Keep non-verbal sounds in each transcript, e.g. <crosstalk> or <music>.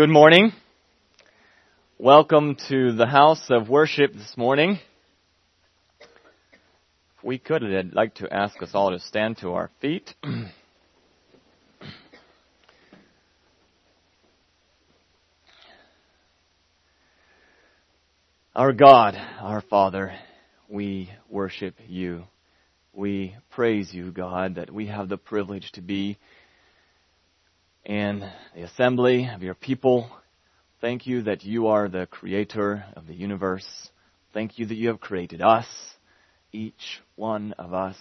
Good morning. Welcome to the house of worship this morning. If we could, I'd like to ask us all to stand to our feet. <clears throat> Our God, our Father, we worship you. We praise you, God, that we have the privilege to be in the assembly of your people. Thank you that you are the creator of the universe. Thank you that you have created us, each one of us,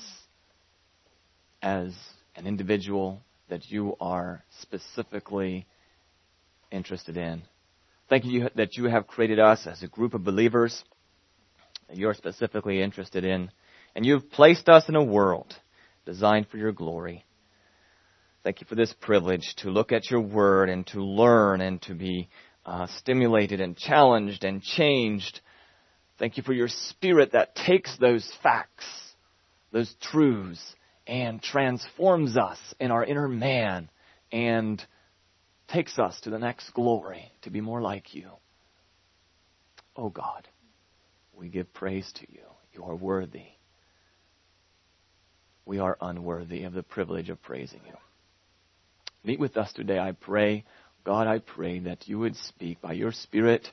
as an individual that you are specifically interested in. Thank you that you have created us as a group of believers that you're specifically interested in. And you've placed us in a world designed for your glory. Thank you for this privilege to look at your word and to learn and to be uh, stimulated and challenged and changed. Thank you for your spirit that takes those facts, those truths, and transforms us in our inner man and takes us to the next glory to be more like you. Oh God, we give praise to you. You are worthy. We are unworthy of the privilege of praising you. Meet with us today, I pray. God, I pray that you would speak by your Spirit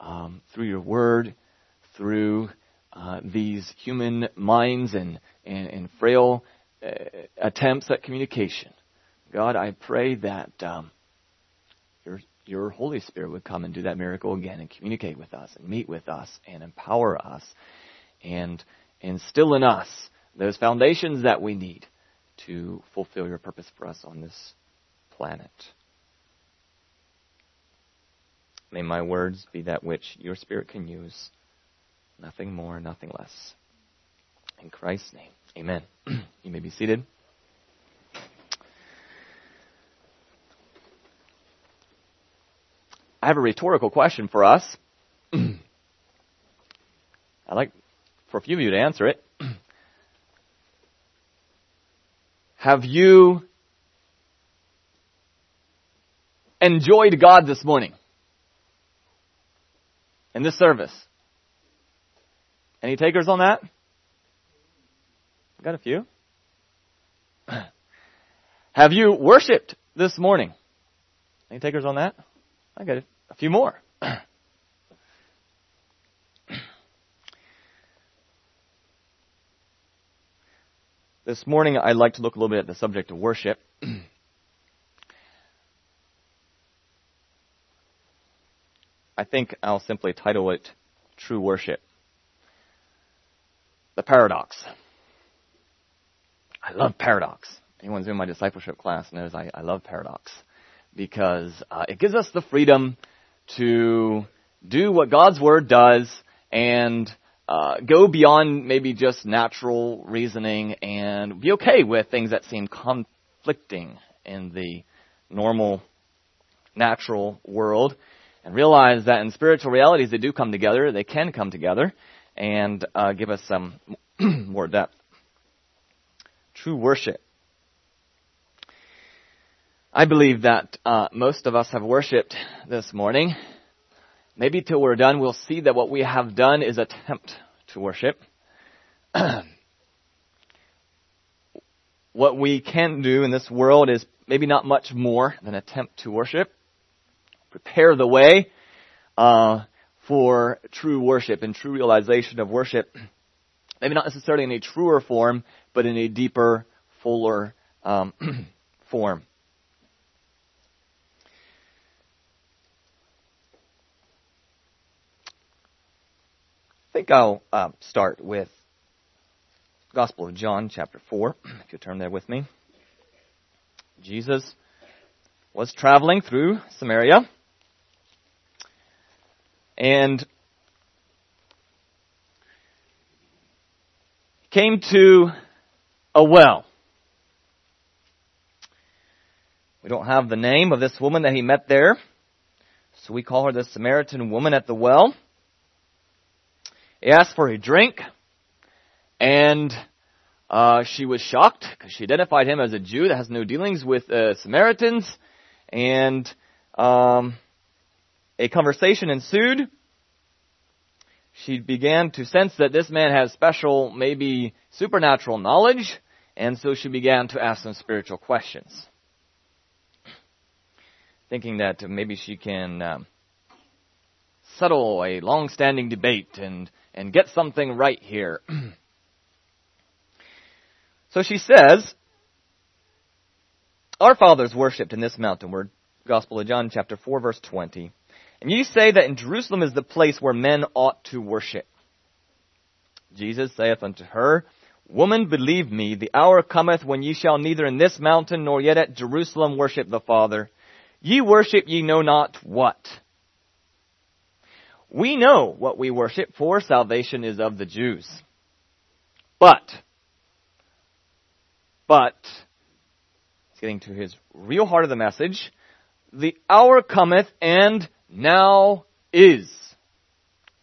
um, through your word, through uh, these human minds and, and, and frail uh, attempts at communication. God, I pray that um, your, your Holy Spirit would come and do that miracle again and communicate with us and meet with us and empower us and instill in us those foundations that we need to fulfill your purpose for us on this planet. May my words be that which your Spirit can use, nothing more, nothing less. In Christ's name, amen. <clears throat> you may be seated. I have a rhetorical question for us. <clears throat> I'd like for a few of you to answer it. <clears throat> Have you enjoyed God this morning in this service? Any takers on that? Got a few. <clears throat> Have you worshiped this morning? Any takers on that? I got a few more. <clears throat> this morning I'd like to look a little bit at the subject of worship. <clears throat> I think I'll simply title it True Worship. The Paradox. I love paradox. Anyone who's in my discipleship class knows I, I love paradox because uh, it gives us the freedom to do what God's Word does and uh, go beyond maybe just natural reasoning and be okay with things that seem conflicting in the normal natural world and realize that in spiritual realities they do come together, they can come together, and uh, give us some <clears throat> more depth. True worship. I believe that uh, most of us have worshipped this morning. Maybe till we're done, we'll see that what we have done is attempt to worship. <clears throat> what we can do in this world is maybe not much more than attempt to worship prepare the way uh, for true worship and true realization of worship. Maybe not necessarily in a truer form, but in a deeper, fuller um, <clears throat> form. I think I'll uh, start with Gospel of John, chapter 4. <clears throat> If you'll turn there with me. Jesus was traveling through Samaria and came to a well. We don't have the name of this woman that he met there, so we call her the Samaritan woman at the well. He asked for a drink, and uh, she was shocked because she identified him as a Jew that has no dealings with uh, Samaritans, and um, a conversation ensued. She began to sense that this man has special, maybe supernatural knowledge, and so she began to ask some spiritual questions. Thinking that maybe she can um, settle a long-standing debate and, and get something right here. <clears throat> so she says, Our fathers worshipped in this mountain. We're Gospel of John chapter 4 verse 20. And ye say that in Jerusalem is the place where men ought to worship. Jesus saith unto her, Woman, believe me, the hour cometh when ye shall neither in this mountain nor yet at Jerusalem worship the Father. Ye worship ye know not what. We know what we worship, for salvation is of the Jews. But, but, he's getting to his real heart of the message. The hour cometh and now is.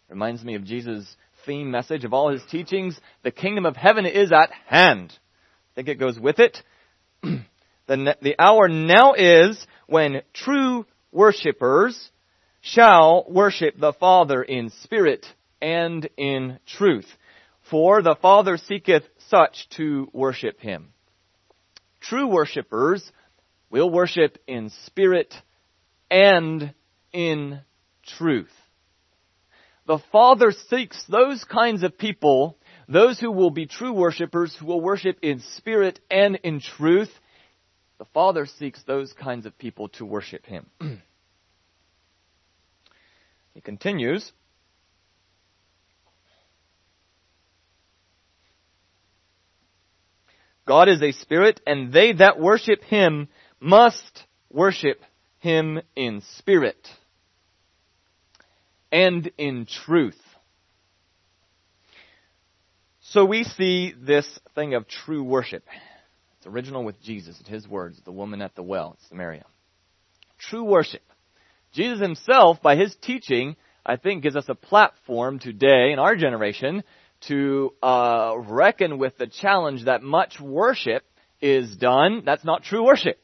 Reminds me of Jesus' theme message of all his teachings. The kingdom of heaven is at hand. I think it goes with it. <clears throat> the, the hour now is when true worshippers shall worship the Father in spirit and in truth. For the Father seeketh such to worship him. True worshippers will worship in spirit and in truth. The Father seeks those kinds of people, those who will be true worshippers, who will worship in spirit and in truth. The Father seeks those kinds of people to worship Him. <clears throat> he continues. God is a spirit, and they that worship Him must worship Him in spirit and in truth. So we see this thing of true worship. It's original with Jesus, it's his words, the woman at the well, Samaria. True worship. Jesus himself, by his teaching, I think gives us a platform today in our generation to uh, reckon with the challenge that much worship is done. That's not true worship.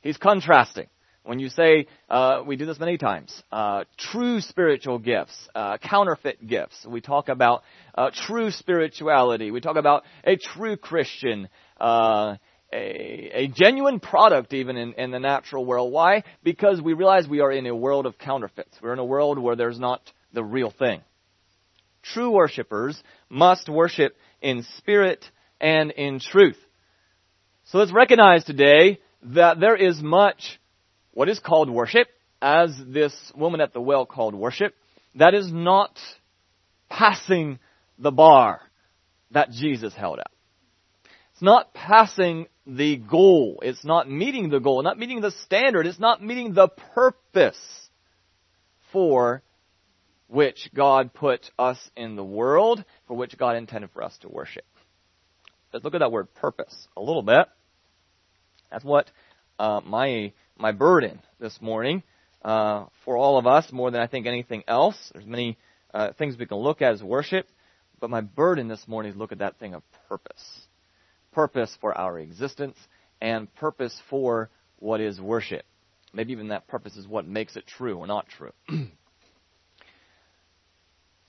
He's contrasting. When you say, uh, we do this many times, uh, true spiritual gifts, uh, counterfeit gifts. We talk about uh, true spirituality. We talk about a true Christian, uh, a, a genuine product even in, in the natural world. Why? Because we realize we are in a world of counterfeits. We're in a world where there's not the real thing. True worshippers must worship in spirit and in truth. So let's recognize today that there is much what is called worship, as this woman at the well called worship, that is not passing the bar that Jesus held up. It's not passing the goal. It's not meeting the goal, not meeting the standard. It's not meeting the purpose for which God put us in the world, for which God intended for us to worship. Let's look at that word purpose a little bit. That's what uh, my my burden this morning uh, for all of us more than I think anything else. There's many uh, things we can look at as worship, but my burden this morning is look at that thing of purpose, purpose for our existence, and purpose for what is worship. Maybe even that purpose is what makes it true or not true. <clears throat>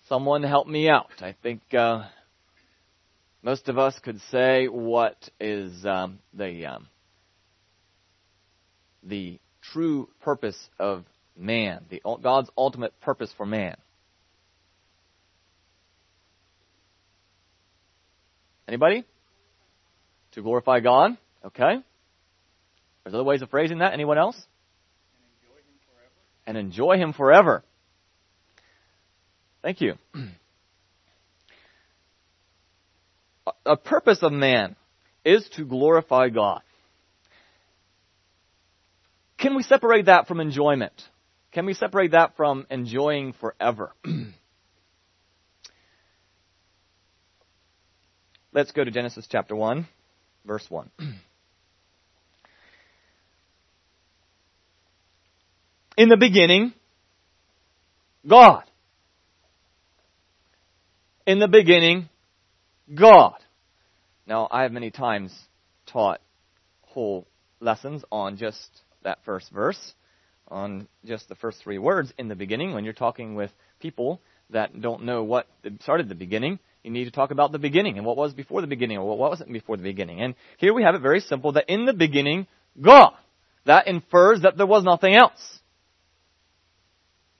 Someone help me out. I think uh, most of us could say what is um, the um, the true purpose of man, the, God's ultimate purpose for man. Anybody? To glorify God? Okay. There's other ways of phrasing that. Anyone else? And enjoy Him forever. Thank you. <clears throat> A purpose of man is to glorify God. Can we separate that from enjoyment? Can we separate that from enjoying forever? <clears throat> Let's go to Genesis chapter 1, verse 1. <clears throat> In the beginning, God. In the beginning, God. Now, I have many times taught whole lessons on just that first verse on just the first three words in the beginning. When you're talking with people that don't know what started the beginning, you need to talk about the beginning and what was before the beginning or what wasn't before the beginning. And here we have it very simple that in the beginning, God. That infers that there was nothing else.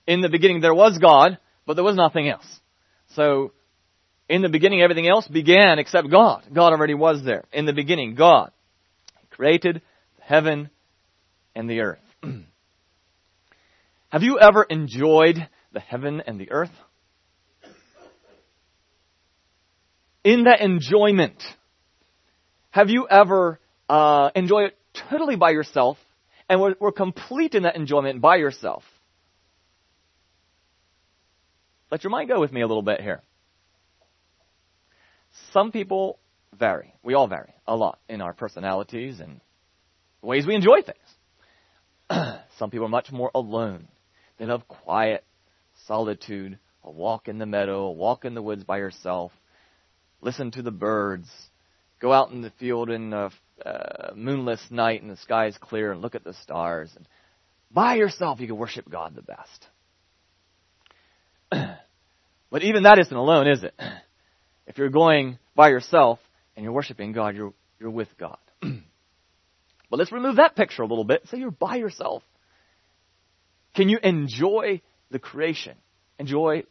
In the beginning there was God, but there was nothing else. So, in the beginning everything else began except God. God already was there. In the beginning, God created heaven and the earth. <clears throat> Have you ever enjoyed the heaven and the earth? In that enjoyment, have you ever uh, enjoyed it totally by yourself and were, were complete in that enjoyment by yourself? Let your mind go with me a little bit here. Some people vary. We all vary a lot in our personalities and ways we enjoy things. <clears throat> Some people are much more alone. They love quiet, solitude, a walk in the meadow, a walk in the woods by yourself, listen to the birds, go out in the field in a uh, moonless night and the sky is clear and look at the stars. And by yourself, you can worship God the best. <clears throat> but even that isn't alone, is it? <clears throat> If you're going by yourself and you're worshiping God, you're, you're with God. But let's remove that picture a little bit. Say you're by yourself. Can you enjoy the creation? Enjoy,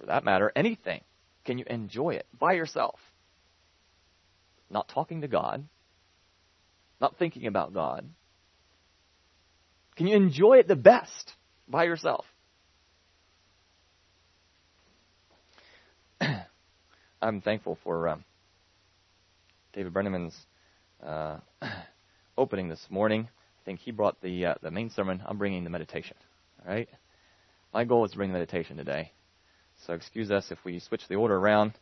for that matter, anything. Can you enjoy it by yourself? Not talking to God, not thinking about God. Can you enjoy it the best by yourself? <clears throat> I'm thankful for um, David Brenneman's uh, <clears throat> opening this morning. I think he brought the uh, the main sermon. I'm bringing the meditation. All right. My goal is to bring the meditation today. So excuse us if we switch the order around,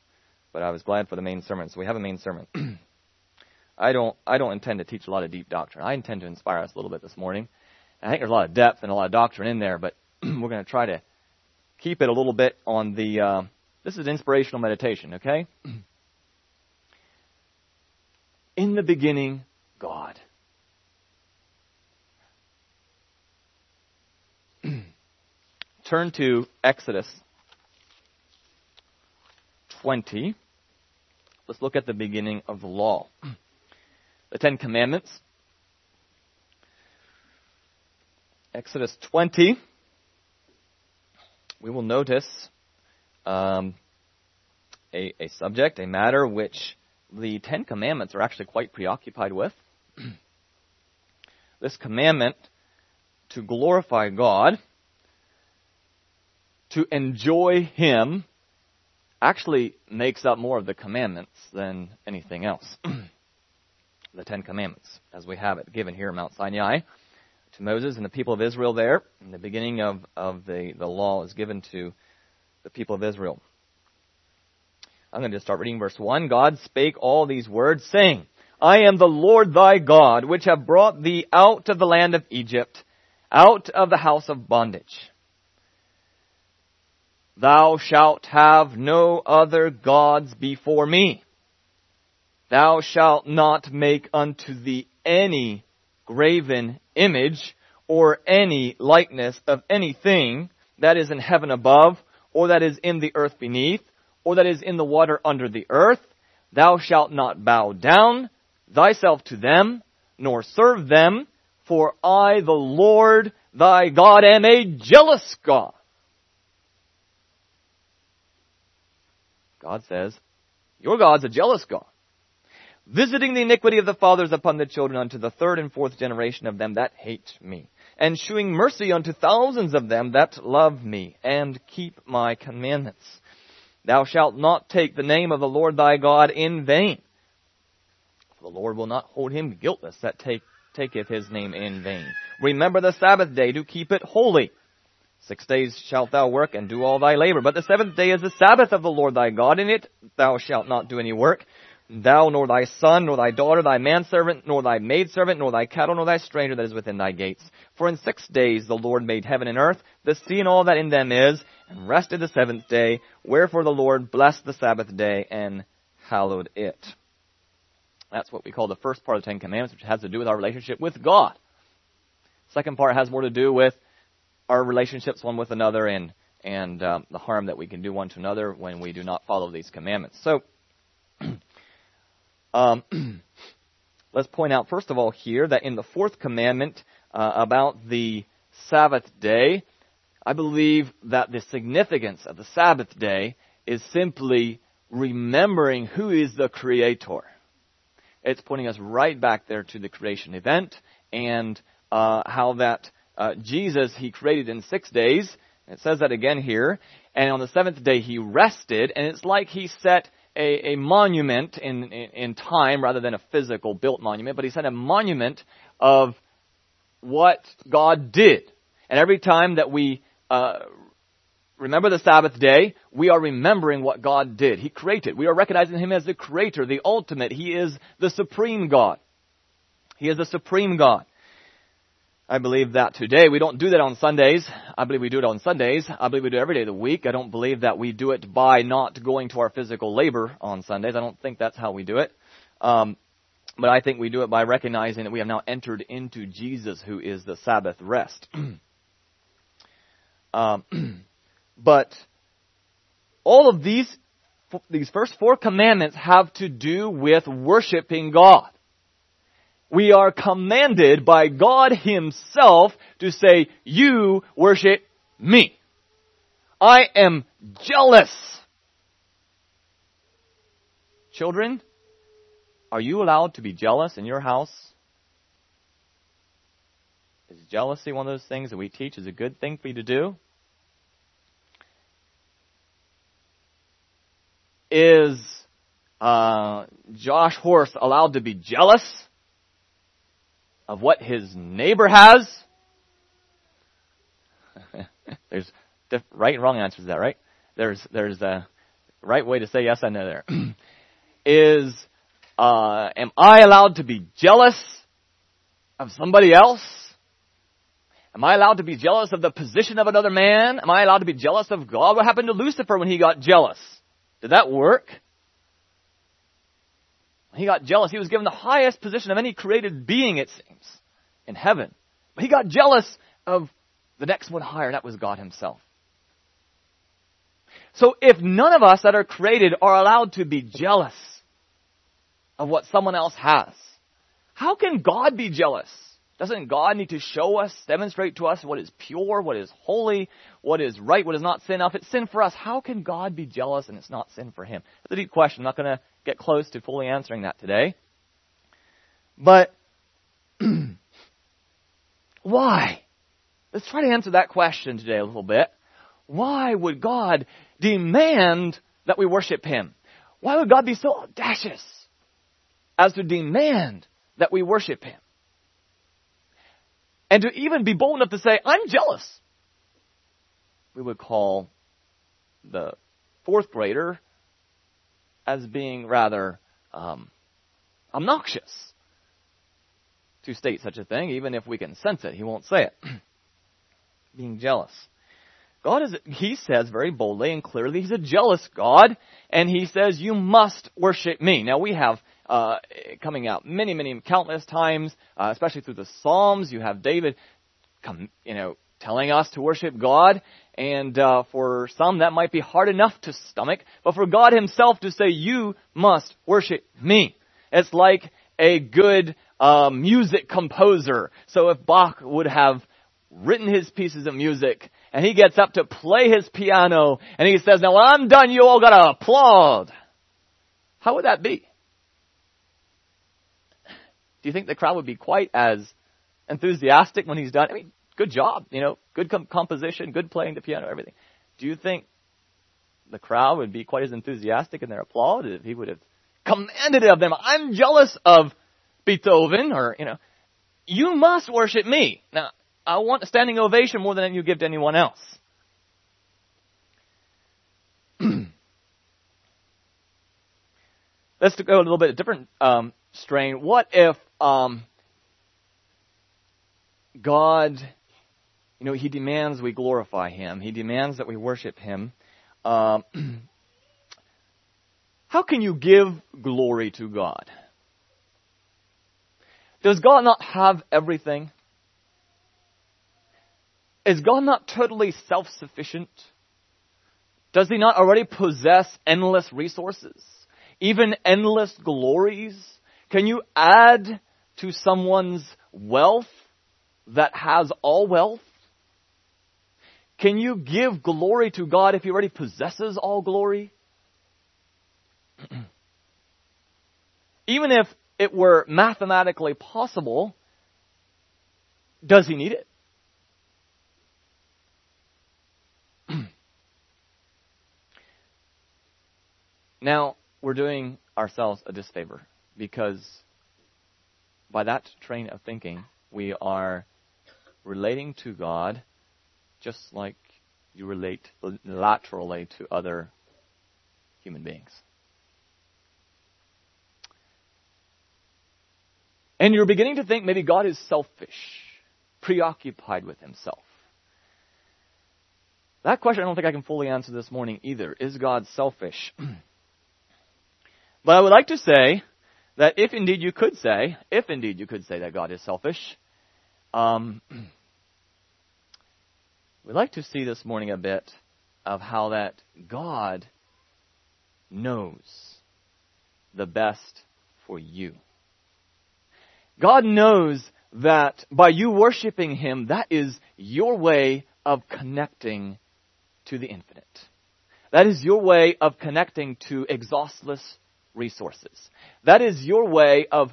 but I was glad for the main sermon. So we have a main sermon. <clears throat> I don't I don't intend to teach a lot of deep doctrine. I intend to inspire us a little bit this morning. I think there's a lot of depth and a lot of doctrine in there, but <clears throat> we're going to try to keep it a little bit on the. Uh, this is inspirational meditation, okay? <clears throat> In the beginning, God. Turn to Exodus 20. Let's look at the beginning of the law. The Ten Commandments. Exodus 20. We will notice um, a, a subject, a matter which the Ten Commandments are actually quite preoccupied with. <clears throat> this commandment to glorify God, to enjoy Him, actually makes up more of the commandments than anything else. <clears throat> the Ten Commandments, as we have it given here at Mount Sinai to Moses and the people of Israel there. In the beginning of, of the, the law is given to the people of Israel. I'm going to just start reading verse 1. God spake all these words, saying, I am the Lord thy God, which have brought thee out of the land of Egypt, out of the house of bondage. Thou shalt have no other gods before me. Thou shalt not make unto thee any graven image or any likeness of anything that is in heaven above, or that is in the earth beneath, or that is in the water under the earth. Thou shalt not bow down thyself to them, nor serve them, for I, the Lord thy God, am a jealous God. God says, Your God's a jealous God, visiting the iniquity of the fathers upon the children unto the third and fourth generation of them that hate me, and shewing mercy unto thousands of them that love me, and keep my commandments. Thou shalt not take the name of the Lord thy God in vain. For the Lord will not hold him guiltless that take, taketh his name in vain. Remember the Sabbath day to keep it holy. Six days shalt thou work and do all thy labor, but the seventh day is the Sabbath of the Lord thy God. In it thou shalt not do any work, thou nor thy son, nor thy daughter, thy manservant, nor thy maidservant, nor thy cattle, nor thy stranger that is within thy gates. For in six days the Lord made heaven and earth, the sea and all that in them is, and rested the seventh day. Wherefore the Lord blessed the Sabbath day and hallowed it. That's what we call the first part of the Ten Commandments, which has to do with our relationship with God. Second part has more to do with our relationships one with another and and um, the harm that we can do one to another when we do not follow these commandments. So, <clears throat> um, <clears throat> let's point out first of all here that in the fourth commandment uh, about the Sabbath day, I believe that the significance of the Sabbath day is simply remembering who is the Creator. It's pointing us right back there to the creation event and uh, how that uh, Jesus he created in six days. It says that again here. And on the seventh day he rested, and it's like he set a, a monument in, in, in time rather than a physical built monument, but he set a monument of what God did. And every time that we uh, remember the Sabbath day, we are remembering what God did. He created. We are recognizing Him as the creator, the ultimate. He is the supreme God. He is the supreme God. I believe that today we don't do that on Sundays. I believe we do it on Sundays. I believe we do it every day of the week. I don't believe that we do it by not going to our physical labor on Sundays. I don't think that's how we do it. Um, but I think we do it by recognizing that we have now entered into Jesus, who is the Sabbath rest. <clears throat> um, <clears throat> but all of these these first four commandments have to do with worshiping God we are commanded by God Himself to say, you worship me. I am jealous. Children, are you allowed to be jealous in your house? Is jealousy one of those things that we teach is a good thing for you to do? Is uh, Josh Horst allowed to be jealous? Of what his neighbor has? <laughs> there's right and wrong answers to that, right? There's there's a right way to say yes and no there. <clears throat> Is uh, am I allowed to be jealous of somebody else? Am I allowed to be jealous of the position of another man? Am I allowed to be jealous of God? What happened to Lucifer when he got jealous? Did that work? He got jealous. He was given the highest position of any created being, it seems, in heaven. But he got jealous of the next one higher, and that was God himself. So if none of us that are created are allowed to be jealous of what someone else has, how can God be jealous? Doesn't God need to show us, demonstrate to us what is pure, what is holy, what is right, what is not sin? Now, if it's sin for us, how can God be jealous and it's not sin for Him? That's a deep question. I'm not going to get close to fully answering that today. But <clears throat> why? Let's try to answer that question today a little bit. Why would God demand that we worship Him? Why would God be so audacious as to demand that we worship Him? And to even be bold enough to say, I'm jealous. We would call the fourth grader as being rather um, obnoxious to state such a thing, even if we can sense it. He won't say it. <clears throat> being jealous. God is, he says very boldly and clearly, he's a jealous God, and he says, you must worship me. Now we have, uh, coming out many, many, countless times, uh, especially through the Psalms, you have David come, you know, telling us to worship God, and uh, for some that might be hard enough to stomach, but for God himself to say, you must worship me. It's like a good uh, music composer. So if Bach would have written his pieces of music, and he gets up to play his piano, and he says, now I'm done, you all gotta applaud. How would that be? Do you think the crowd would be quite as enthusiastic when he's done? I mean, good job, you know, good com- composition, good playing the piano, everything. Do you think the crowd would be quite as enthusiastic in their applause if he would have commanded of them? I'm jealous of Beethoven, or, you know, you must worship me. Now, I want a standing ovation more than you give to anyone else. <clears throat> Let's go a little bit different um, strain. What if um, God, you know, He demands we glorify Him. He demands that we worship Him. Um, <clears throat> how can you give glory to God? Does God not have everything? is God not totally self sufficient? Does he not already possess endless resources? Even endless glories? Can you add to someone's wealth that has all wealth? Can you give glory to God if he already possesses all glory? <clears throat> Even if it were mathematically possible, does he need it? <clears throat> now, we're doing ourselves a disfavor because by that train of thinking, we are relating to God just like you relate laterally to other human beings. And you're beginning to think maybe God is selfish, preoccupied with himself. That question I don't think I can fully answer this morning either. Is God selfish? <clears throat> but I would like to say that if indeed you could say, if indeed you could say that God is selfish, um, <clears throat> we'd like to see this morning a bit of how that God knows the best for you. God knows that by you worshiping Him, that is your way of connecting to the infinite. That is your way of connecting to exhaustless resources. That is your way of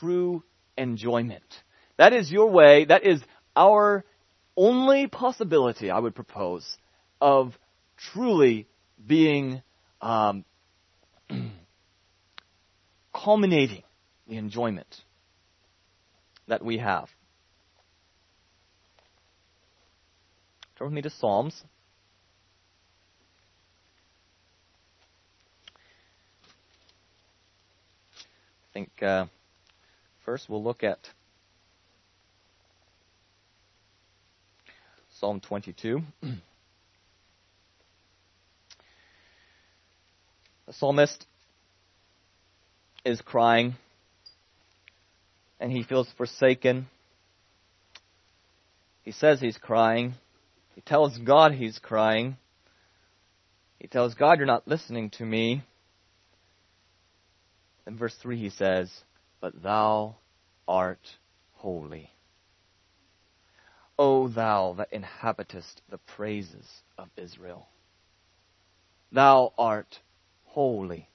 true enjoyment. That is your way, that is our only possibility, I would propose, of truly being um, <clears throat> culminating the enjoyment that we have. Turn with me to Psalms. Think uh, first we'll look at Psalm 22. <clears throat> the psalmist is crying and he feels forsaken. He says he's crying. He tells God he's crying. He tells God, You're not listening to me. In verse 3, he says, But thou art holy. O thou that inhabitest the praises of Israel. Thou art holy.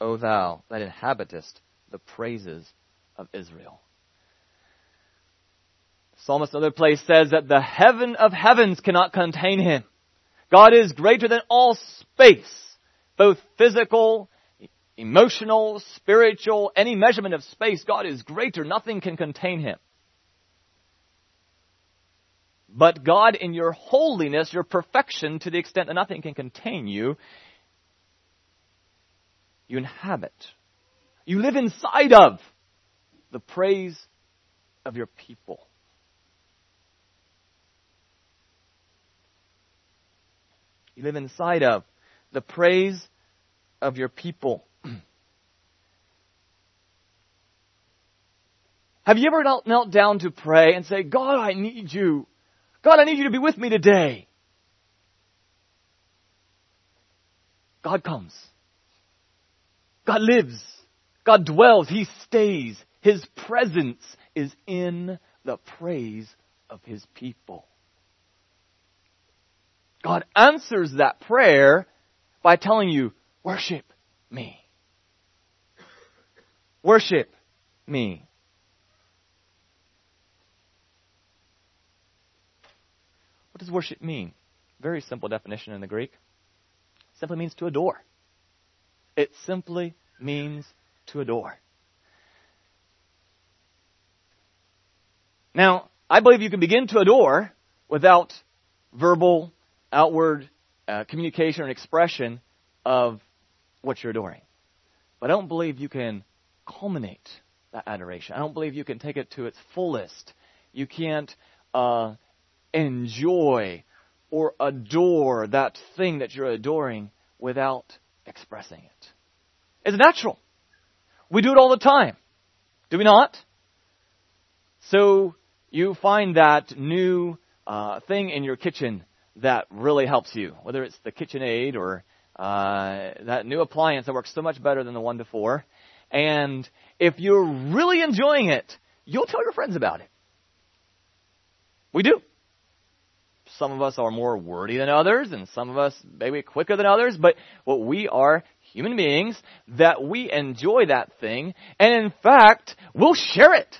O thou that inhabitest the praises of Israel. Psalmist another place says that the heaven of heavens cannot contain him. God is greater than all space, both physical, emotional, spiritual, any measurement of space. God is greater. Nothing can contain him. But God, in your holiness, your perfection, to the extent that nothing can contain you, you inhabit. You live inside of the praise of your people. You live inside of the praise of your people. <clears throat> Have you ever knelt down to pray and say, God, I need you. God, I need you to be with me today. God comes. God lives. God dwells. He stays. His presence is in the praise of His people. God answers that prayer by telling you, worship me. Worship me. What does worship mean? Very simple definition in the Greek. simply means to adore. It simply means to adore. Now, I believe you can begin to adore without verbal, outward uh, communication and expression of what you're adoring. But I don't believe you can culminate that adoration. I don't believe you can take it to its fullest. You can't uh, enjoy or adore that thing that you're adoring without expressing it. It's natural. We do it all the time. Do we not? So you find that new uh, thing in your kitchen that really helps you, whether it's the KitchenAid or uh, that new appliance that works so much better than the one before. And if you're really enjoying it, you'll tell your friends about it. We do. Some of us are more wordy than others, and some of us maybe quicker than others, but what we are human beings that we enjoy that thing, and in fact, we'll share it.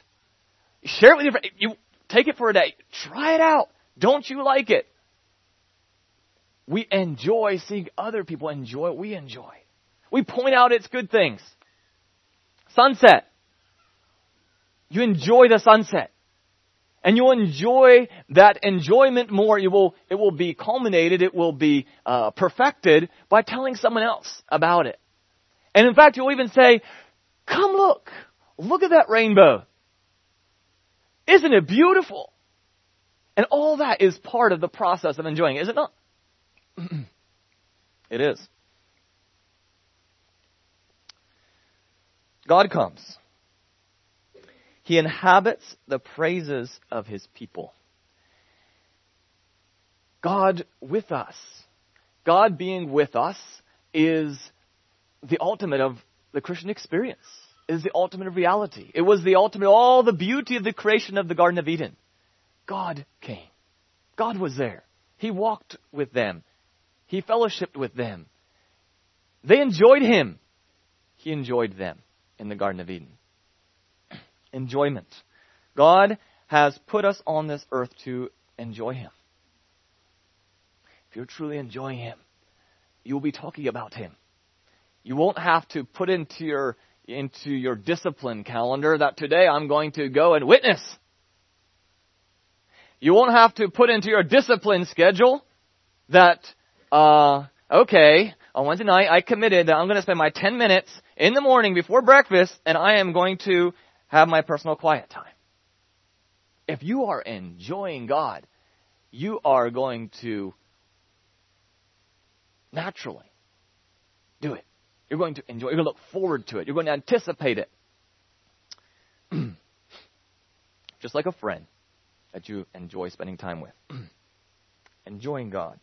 Share it with your friends. You take it for a day. Try it out. Don't you like it? We enjoy seeing other people enjoy what we enjoy. We point out its good things. Sunset. You enjoy the sunset. And you'll enjoy that enjoyment more. You will, it will be culminated, it will be uh, perfected by telling someone else about it. And in fact, you'll even say, come look. Look at that rainbow. Isn't it beautiful? And all that is part of the process of enjoying, is it not? It is. God comes. He inhabits the praises of his people. God with us. God being with us is the ultimate of the Christian experience. Is the ultimate of reality. It was the ultimate, all the beauty of the creation of the Garden of Eden. God came. God was there. He walked with them. He fellowshipped with them. They enjoyed him. He enjoyed them in the Garden of Eden. <clears throat> Enjoyment. God has put us on this earth to enjoy him. If you're truly enjoying him, you will be talking about him. You won't have to put into your into your discipline calendar that today I'm going to go and witness. You won't have to put into your discipline schedule that, uh, okay, on Wednesday night I committed that I'm going to spend my 10 minutes in the morning before breakfast and I am going to have my personal quiet time. If you are enjoying God, you are going to naturally do it. You're going to enjoy. You're going to look forward to it. You're going to anticipate it. <clears throat> Just like a friend that you enjoy spending time with. <clears throat> Enjoying God.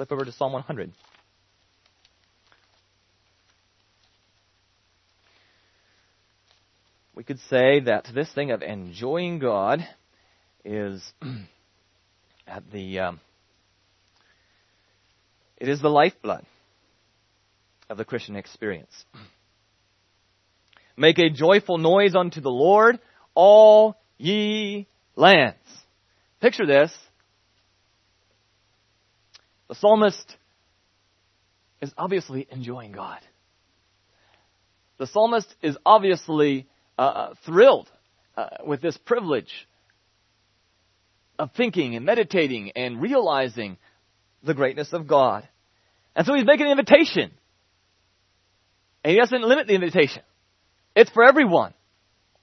Flip over to Psalm 100. We could say that this thing of enjoying God is <clears throat> at the um, it is the lifeblood of the Christian experience. Make a joyful noise unto the Lord, all ye lands. Picture this. The psalmist is obviously enjoying God. The psalmist is obviously uh, uh, thrilled uh, with this privilege of thinking and meditating and realizing the greatness of God. And so he's making an invitation. And he doesn't limit the invitation. It's for everyone.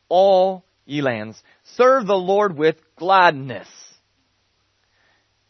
All ye lands. Serve the Lord with gladness.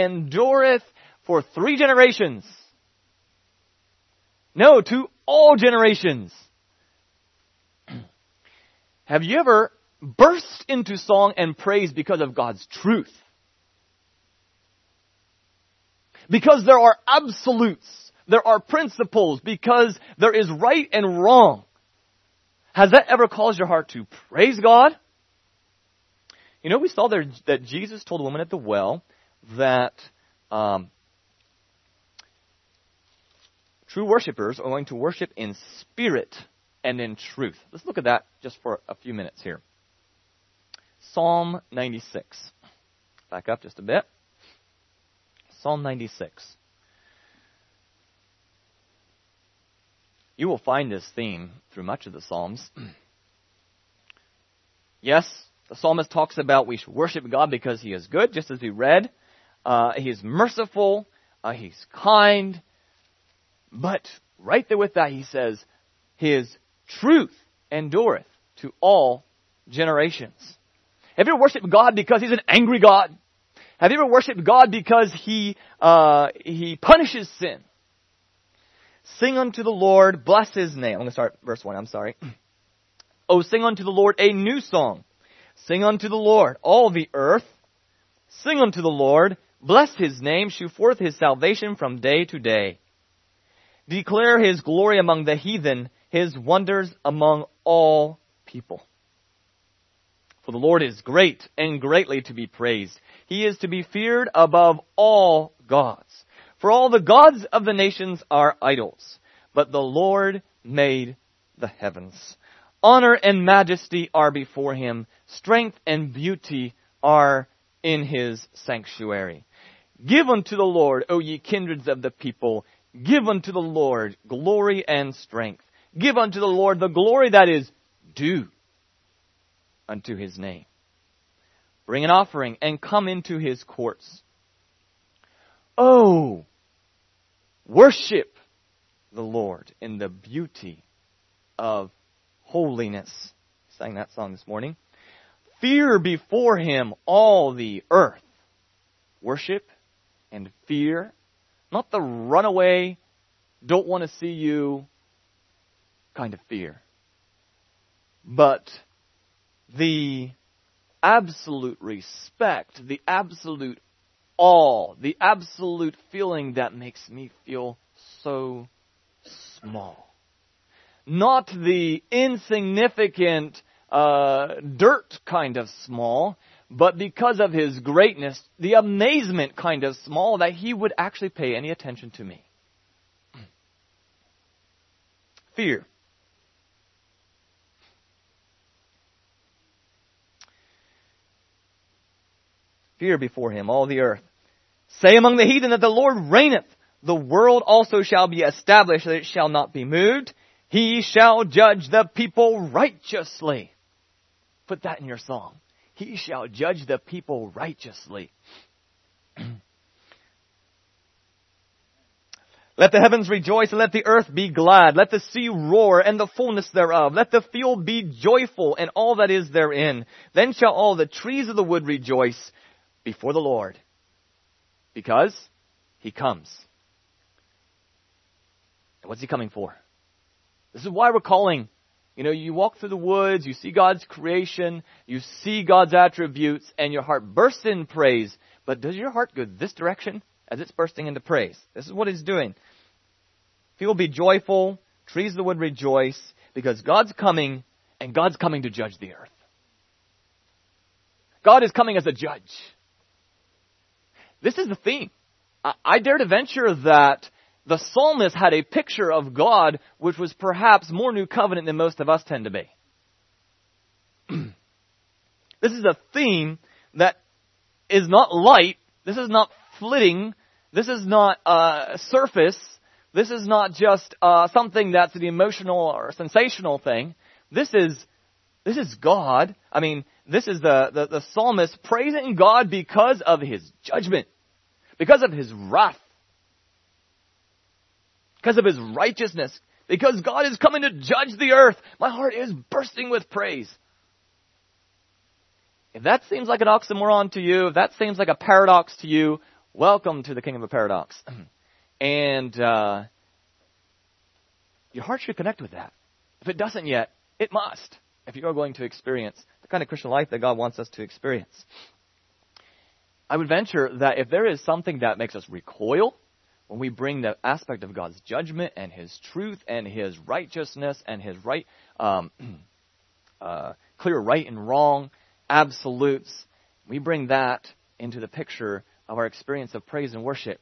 endureth for three generations. No, to all generations. <clears throat> Have you ever burst into song and praise because of God's truth? Because there are absolutes. There are principles. Because there is right and wrong. Has that ever caused your heart to praise God? You know, we saw there that Jesus told the woman at the well that um, true worshippers are going to worship in spirit and in truth. Let's look at that just for a few minutes here. Psalm 96. Back up just a bit. Psalm 96. You will find this theme through much of the Psalms. <clears throat> Yes, the psalmist talks about we should worship God because He is good, just as we read. Uh, he is merciful. Uh, he's kind. But right there with that, he says, His truth endureth to all generations. Have you ever worshiped God because He's an angry God? Have you ever worshiped God because He, uh, He punishes sin? Sing unto the Lord, bless His name. I'm going to start verse 1, I'm sorry. <clears throat> Oh, sing unto the Lord a new song. Sing unto the Lord, all the earth. Sing unto the Lord, bless His name, shew forth His salvation from day to day. Declare His glory among the heathen, His wonders among all people. For the Lord is great and greatly to be praised. He is to be feared above all gods. For all the gods of the nations are idols, but the Lord made the heavens. Honor and majesty are before him. Strength and beauty are in his sanctuary. Give unto the Lord, O ye kindreds of the people. Give unto the Lord glory and strength. Give unto the Lord the glory that is due unto his name. Bring an offering and come into his courts. Oh, worship the Lord in the beauty of holiness. Sang that song this morning. Fear before him all the earth. Worship and fear. Not the runaway, don't want to see you kind of fear. But the absolute respect, the absolute awe, the absolute feeling that makes me feel so small. Not the insignificant, uh, dirt kind of small, but because of his greatness, the amazement kind of small that he would actually pay any attention to me. Fear. Fear before him, all the earth. Say among the heathen that the Lord reigneth. The world also shall be established, that it shall not be moved. He shall judge the people righteously. Put that in your song. He shall judge the people righteously. <clears throat> Let the heavens rejoice and let the earth be glad. Let the sea roar and the fullness thereof. Let the field be joyful and all that is therein. Then shall all the trees of the wood rejoice before the Lord. Because he comes. And what's he coming for? This is why we're calling. You know, you walk through the woods, you see God's creation, you see God's attributes, and your heart bursts in praise. But does your heart go this direction as it's bursting into praise? This is what he's doing. People be joyful, trees of the wood rejoice, because God's coming, and God's coming to judge the earth. God is coming as a judge. This is the theme. I dare to venture that the psalmist had a picture of God which was perhaps more new covenant than most of us tend to be. <clears throat> this is a theme that is not light. This is not flitting. This is not uh, surface. This is not just uh, something that's an emotional or sensational thing. This is this is God. I mean, this is the, the, the psalmist praising God because of his judgment, because of his wrath because of his righteousness, because God is coming to judge the earth. My heart is bursting with praise. If that seems like an oxymoron to you, if that seems like a paradox to you, welcome to the kingdom of paradox. <clears throat> and uh, your heart should connect with that. If it doesn't yet, it must. If you are going to experience the kind of Christian life that God wants us to experience. I would venture that if there is something that makes us recoil when we bring the aspect of God's judgment and His truth and His righteousness and His right, um, <clears throat> uh, clear right and wrong, absolutes, we bring that into the picture of our experience of praise and worship.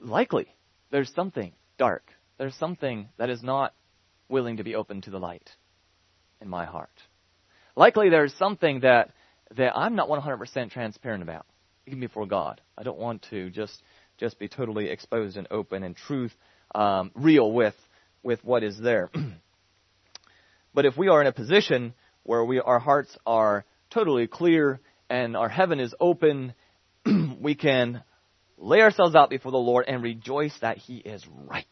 Likely, there's something dark. There's something that is not willing to be open to the light in my heart. Likely, there's something that that I'm not 100% transparent about, even before God. I don't want to just just be totally exposed and open and truth um, real with with what is there. <clears throat> but if we are in a position where we, our hearts are totally clear and our heaven is open, <clears throat> we can lay ourselves out before the Lord and rejoice that He is right.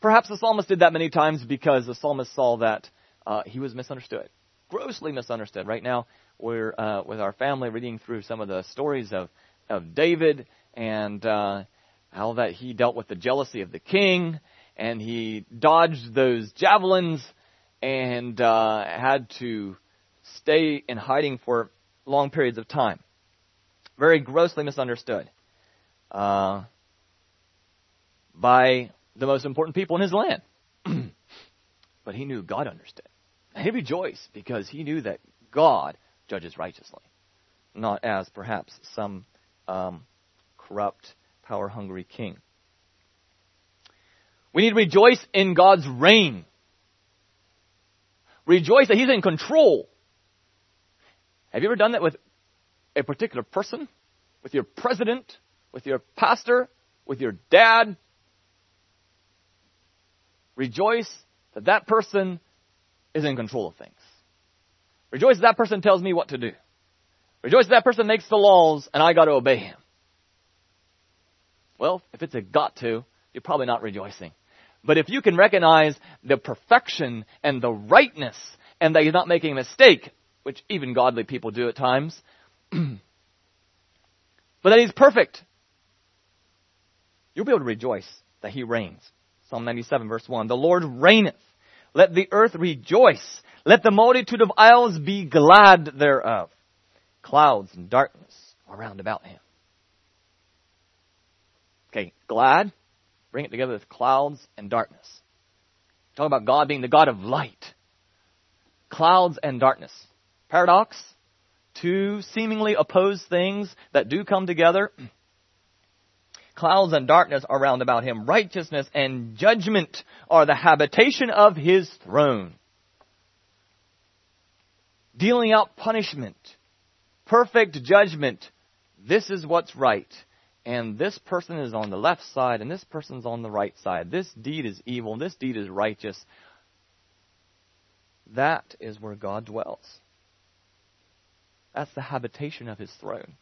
Perhaps the psalmist did that many times because the psalmist saw that uh, he was misunderstood, grossly misunderstood. Right now, we're uh, with our family reading through some of the stories of of David and uh, how that he dealt with the jealousy of the king, and he dodged those javelins and uh, had to stay in hiding for long periods of time. Very grossly misunderstood uh, by the most important people in his land. <clears throat> but he knew God understood. And he rejoiced because he knew that God judges righteously, not as perhaps some um, corrupt, power hungry king. We need to rejoice in God's reign. Rejoice that He's in control. Have you ever done that with a particular person? With your president? With your pastor? With your dad? Rejoice that that person is in control of things. Rejoice that that person tells me what to do. Rejoice that person makes the laws and I got to obey him. Well, if it's a got to, you're probably not rejoicing. But if you can recognize the perfection and the rightness and that he's not making a mistake, which even godly people do at times, <clears throat> but that he's perfect, you'll be able to rejoice that he reigns. Psalm 97 verse 1. The Lord reigneth. Let the earth rejoice. Let the multitude of isles be glad thereof. Clouds and darkness are round about him. Okay, glad. Bring it together with clouds and darkness. Talk about God being the God of light. Clouds and darkness. Paradox. Two seemingly opposed things that do come together. <clears throat> Clouds and darkness are round about him. Righteousness and judgment are the habitation of his throne. Dealing out punishment. Perfect judgment. This is what's right. And this person is on the left side and this person's on the right side. This deed is evil. This deed is righteous. That is where God dwells. That's the habitation of his throne.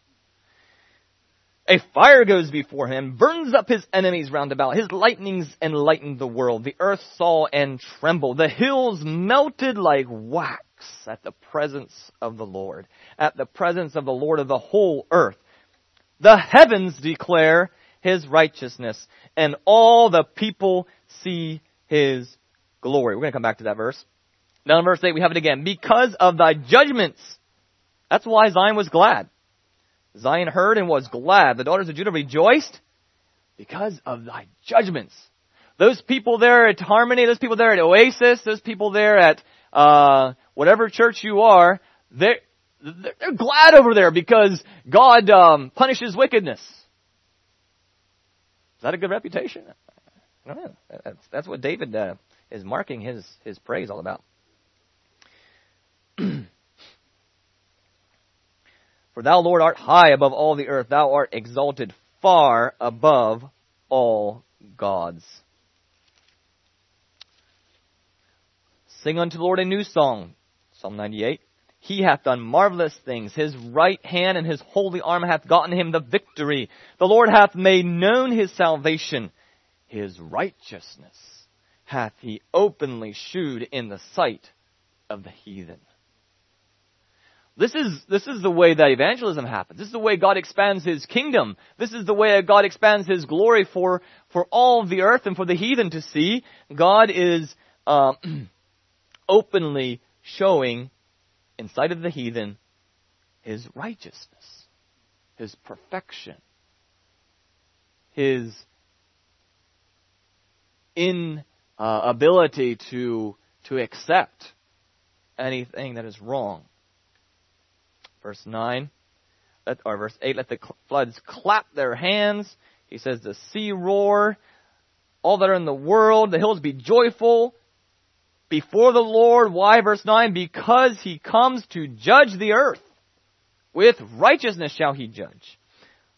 A fire goes before him, burns up his enemies round about. His lightnings enlightened the world. The earth saw and trembled. The hills melted like wax at the presence of the Lord, at the presence of the Lord of the whole earth. The heavens declare his righteousness, and all the people see his glory. We're going to come back to that verse. Now in verse 8 we have it again. Because of thy judgments. That's why Zion was glad. Zion heard and was glad. The daughters of Judah rejoiced because of thy judgments. Those people there at Harmony, those people there at Oasis, those people there at uh, whatever church you are, they're, they're glad over there because God um, punishes wickedness. Is that a good reputation? I don't know. That's, that's what David uh, is marking his, his praise all about. <clears throat> For thou, Lord, art high above all the earth. Thou art exalted far above all gods. Sing unto the Lord a new song. Psalm 98. He hath done marvelous things. His right hand and his holy arm hath gotten him the victory. The Lord hath made known his salvation. His righteousness hath he openly shewed in the sight of the heathen. This is, this is the way that evangelism happens. This is the way God expands His kingdom. This is the way God expands His glory for, for all the earth and for the heathen to see. God is uh, <clears throat> openly showing in sight of the heathen His righteousness, His perfection, His inability uh, to, to accept anything that is wrong. Verse 9, let, or verse 8, let the floods clap their hands. He says the sea roar. All that are in the world, the hills be joyful before the Lord. Why? Verse 9, because he comes to judge the earth. With righteousness shall he judge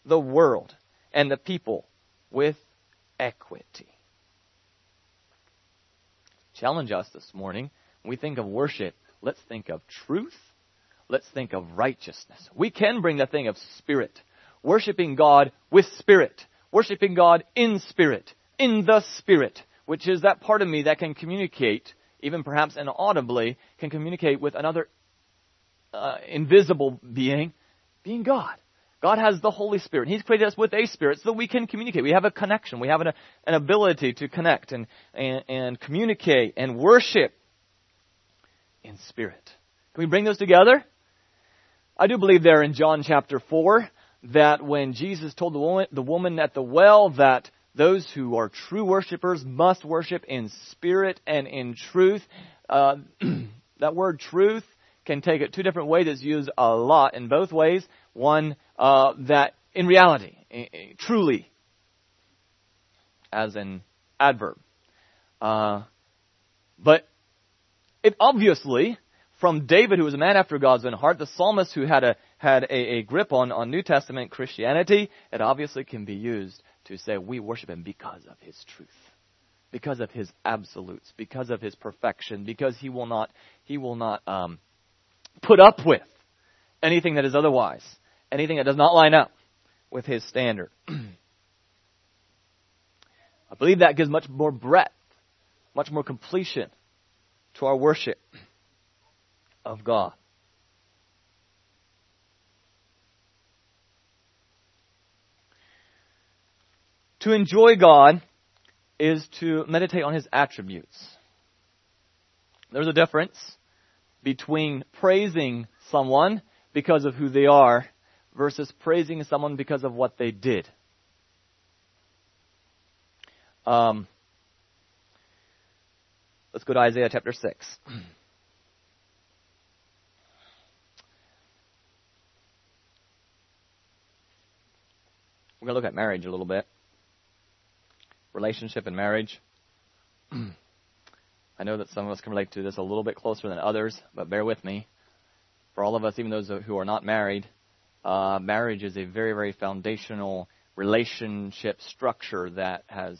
the world and the people with equity. Challenge us this morning. When we think of worship, let's think of truth. Let's think of righteousness. We can bring the thing of spirit. Worshiping God with spirit. Worshiping God in spirit. In the spirit. Which is that part of me that can communicate, even perhaps inaudibly, can communicate with another uh, invisible being, being God. God has the Holy Spirit. He's created us with a Spirit so that we can communicate. We have a connection. We have an, an ability to connect and, and, and communicate and worship in Spirit. Can we bring those together? I do believe there in John chapter 4 that when Jesus told the woman, the woman at the well that those who are true worshipers must worship in spirit and in truth, uh, <clears throat> that word truth can take it two different ways. It's used a lot in both ways. One, uh, that in reality, truly, as an adverb. Uh, but it obviously, from David, who was a man after God's own heart, the psalmist who had a had a, a grip on, on New Testament Christianity, it obviously can be used to say we worship him because of his truth because of his absolutes, because of his perfection, because he will not he will not um, put up with anything that is otherwise, anything that does not line up with his standard. <clears throat> I believe that gives much more breadth, much more completion to our worship of God. To enjoy God is to meditate on His attributes. There's a difference between praising someone because of who they are versus praising someone because of what they did. Um, let's go to Isaiah chapter 6. <clears throat> We're going to look at marriage a little bit. Relationship and marriage. <clears throat> I know that some of us can relate to this a little bit closer than others, but bear with me. For all of us, even those who are not married, uh, marriage is a very, very foundational relationship structure that has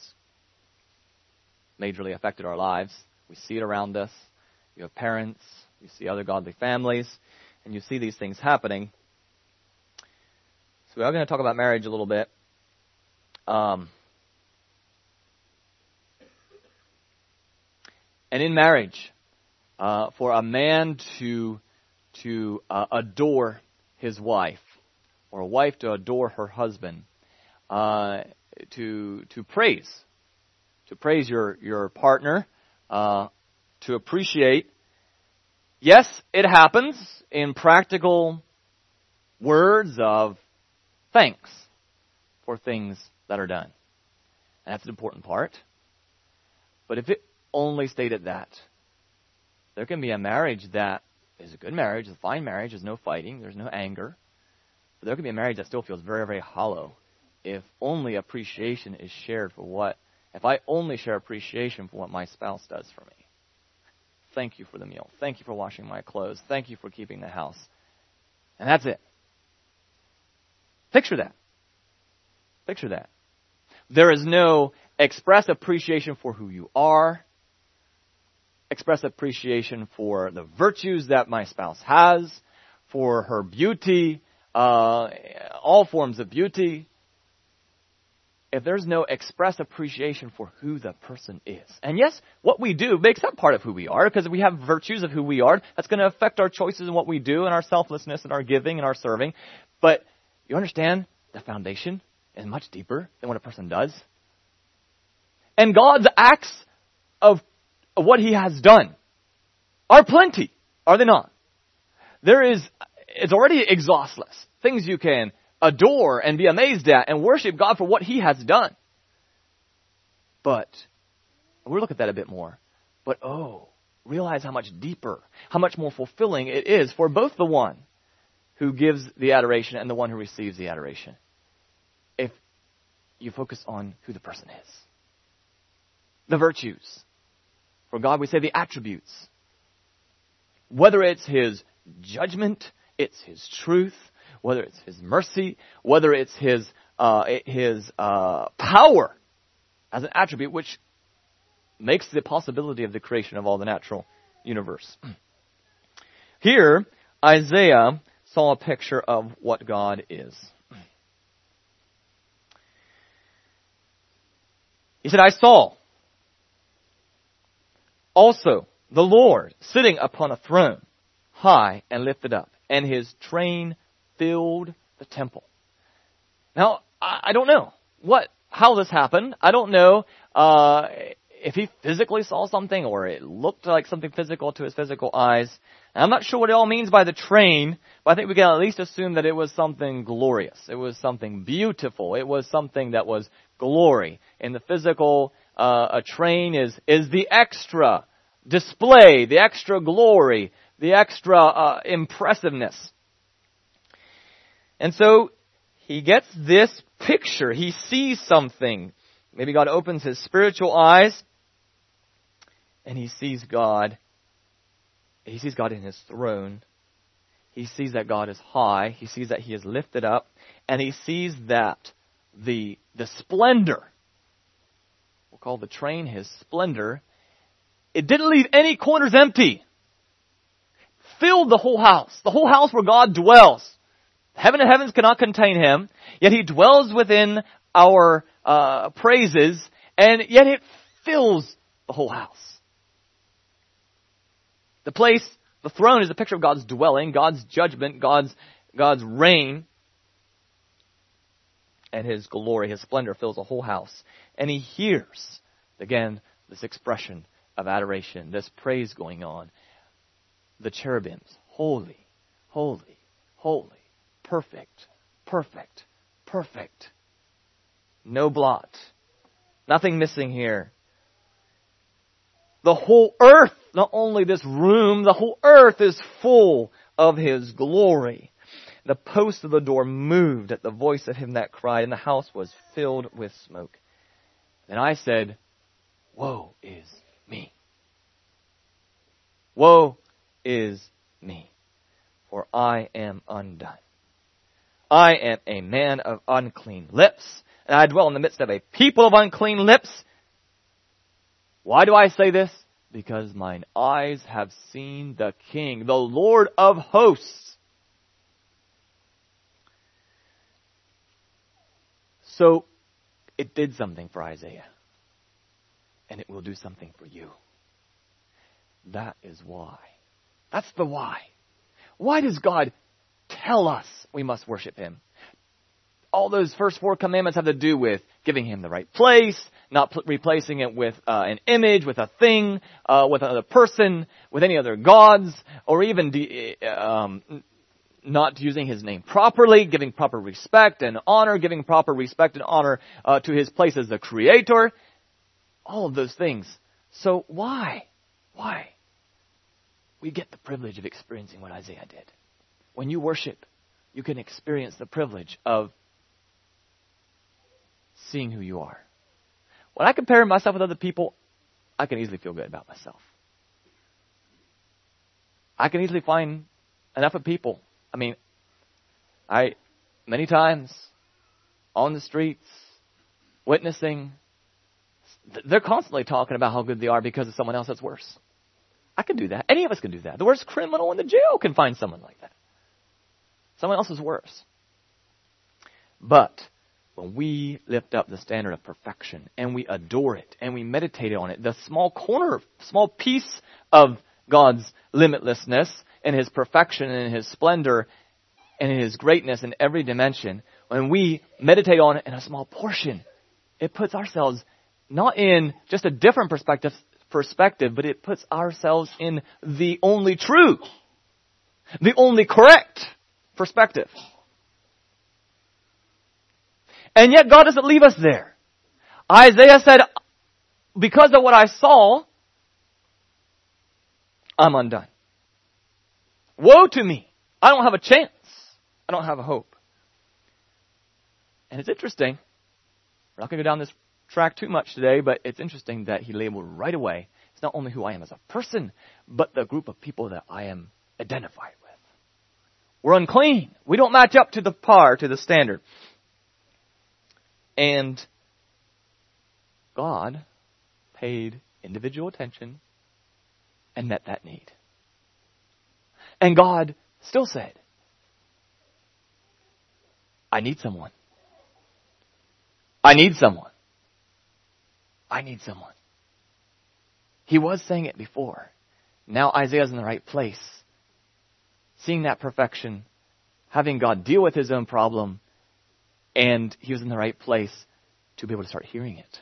majorly affected our lives. We see it around us. You have parents, you see other godly families, and you see these things happening. So we are going to talk about marriage a little bit. Um, And in marriage, uh, for a man to to uh, adore his wife, or a wife to adore her husband, uh, to to praise, to praise your your partner, uh, to appreciate. Yes, it happens in practical words of thanks for things that are done. And that's an important part. But if it only stayed at that. There can be a marriage that is a good marriage, a fine marriage, there's no fighting, there's no anger. But there can be a marriage that still feels very, very hollow if only appreciation is shared for what, if I only share appreciation for what my spouse does for me. Thank you for the meal. Thank you for washing my clothes. Thank you for keeping the house. And that's it. Picture that. Picture that. There is no express appreciation for who you are express appreciation for the virtues that my spouse has, for her beauty, uh, all forms of beauty. If there's no express appreciation for who the person is. And yes, what we do makes up part of who we are because we have virtues of who we are. That's going to affect our choices and what we do and our selflessness and our giving and our serving. But you understand the foundation is much deeper than what a person does. And God's acts of what he has done are plenty, are they not? There is, it's already exhaustless. Things you can adore and be amazed at and worship God for what he has done. But, we'll look at that a bit more. But oh, realize how much deeper, how much more fulfilling it is for both the one who gives the adoration and the one who receives the adoration. If you focus on who the person is. The virtues, for God, we say the attributes. Whether it's His judgment, it's His truth, whether it's His mercy, whether it's His, uh, His uh, power as an attribute, which makes the possibility of the creation of all the natural universe. <clears throat> Here, Isaiah saw a picture of what God is. He said, I saw also the Lord sitting upon a throne, high and lifted up, and his train filled the temple. Now, I don't know what, how this happened. I don't know, uh, if he physically saw something or it looked like something physical to his physical eyes. And I'm not sure what it all means by the train, but I think we can at least assume that it was something glorious. It was something beautiful. It was something that was glory. In the physical, uh, a train is, is the extra display, the extra glory, the extra uh, impressiveness. And so he gets this picture. He sees something. Maybe God opens his spiritual eyes and he sees God. He sees God in his throne. He sees that God is high. He sees that he is lifted up. And he sees that the, the splendor, we'll the train his splendor, it didn't leave any corners empty. Filled the whole house. The whole house where God dwells. Heaven and heavens cannot contain him, yet he dwells within our uh, praises, and yet it fills the whole house. The place, the throne is a picture of God's dwelling, God's judgment, God's, God's reign. And His glory, His splendor fills the whole house. And He hears, again, this expression of adoration, this praise going on. The cherubims, holy, holy, holy, perfect, perfect, perfect. No blot. Nothing missing here. The whole earth not only this room, the whole earth is full of His glory. The post of the door moved at the voice of him that cried, and the house was filled with smoke. Then I said, Woe is me. Woe is me, for I am undone. I am a man of unclean lips, and I dwell in the midst of a people of unclean lips. Why do I say this? because mine eyes have seen the King, the Lord of hosts. So, it did something for Isaiah. And it will do something for you. That is why. That's the why. Why does God tell us we must worship Him? all those first four commandments have to do with giving him the right place, not pl- replacing it with uh, an image, with a thing, uh, with another person, with any other gods, or even de- um, not using his name properly, giving proper respect and honor, giving proper respect and honor uh, to his place as the creator. All of those things. So why? Why? We get the privilege of experiencing what Isaiah did. When you worship, you can experience the privilege of seeing who you are. When I compare myself with other people, I can easily feel good about myself. I can easily find enough of people. I mean, I, many times, on the streets, witnessing, they're constantly talking about how good they are because of someone else that's worse. I can do that. Any of us can do that. The worst criminal in the jail can find someone like that. Someone else is worse. But when we lift up the standard of perfection and we adore it and we meditate on it, the small corner, small piece of God's limitlessness and His perfection and His splendor and in His greatness in every dimension, when we meditate on it in a small portion, it puts ourselves not in just a different perspective, perspective, but it puts ourselves in the only true, the only correct perspective. And yet God doesn't leave us there. Isaiah said, because of what I saw, I'm undone. Woe to me. I don't have a chance. I don't have a hope. And it's interesting. We're not going to go down this track too much today, but it's interesting that he labeled right away. It's not only who I am as a person, but the group of people that I am identified with. We're unclean. We don't match up to the par, to the standard. And God paid individual attention and met that need. And God still said, I need someone. I need someone. I need someone. He was saying it before. Now Isaiah's in the right place. Seeing that perfection, having God deal with his own problem, and he was in the right place to be able to start hearing it.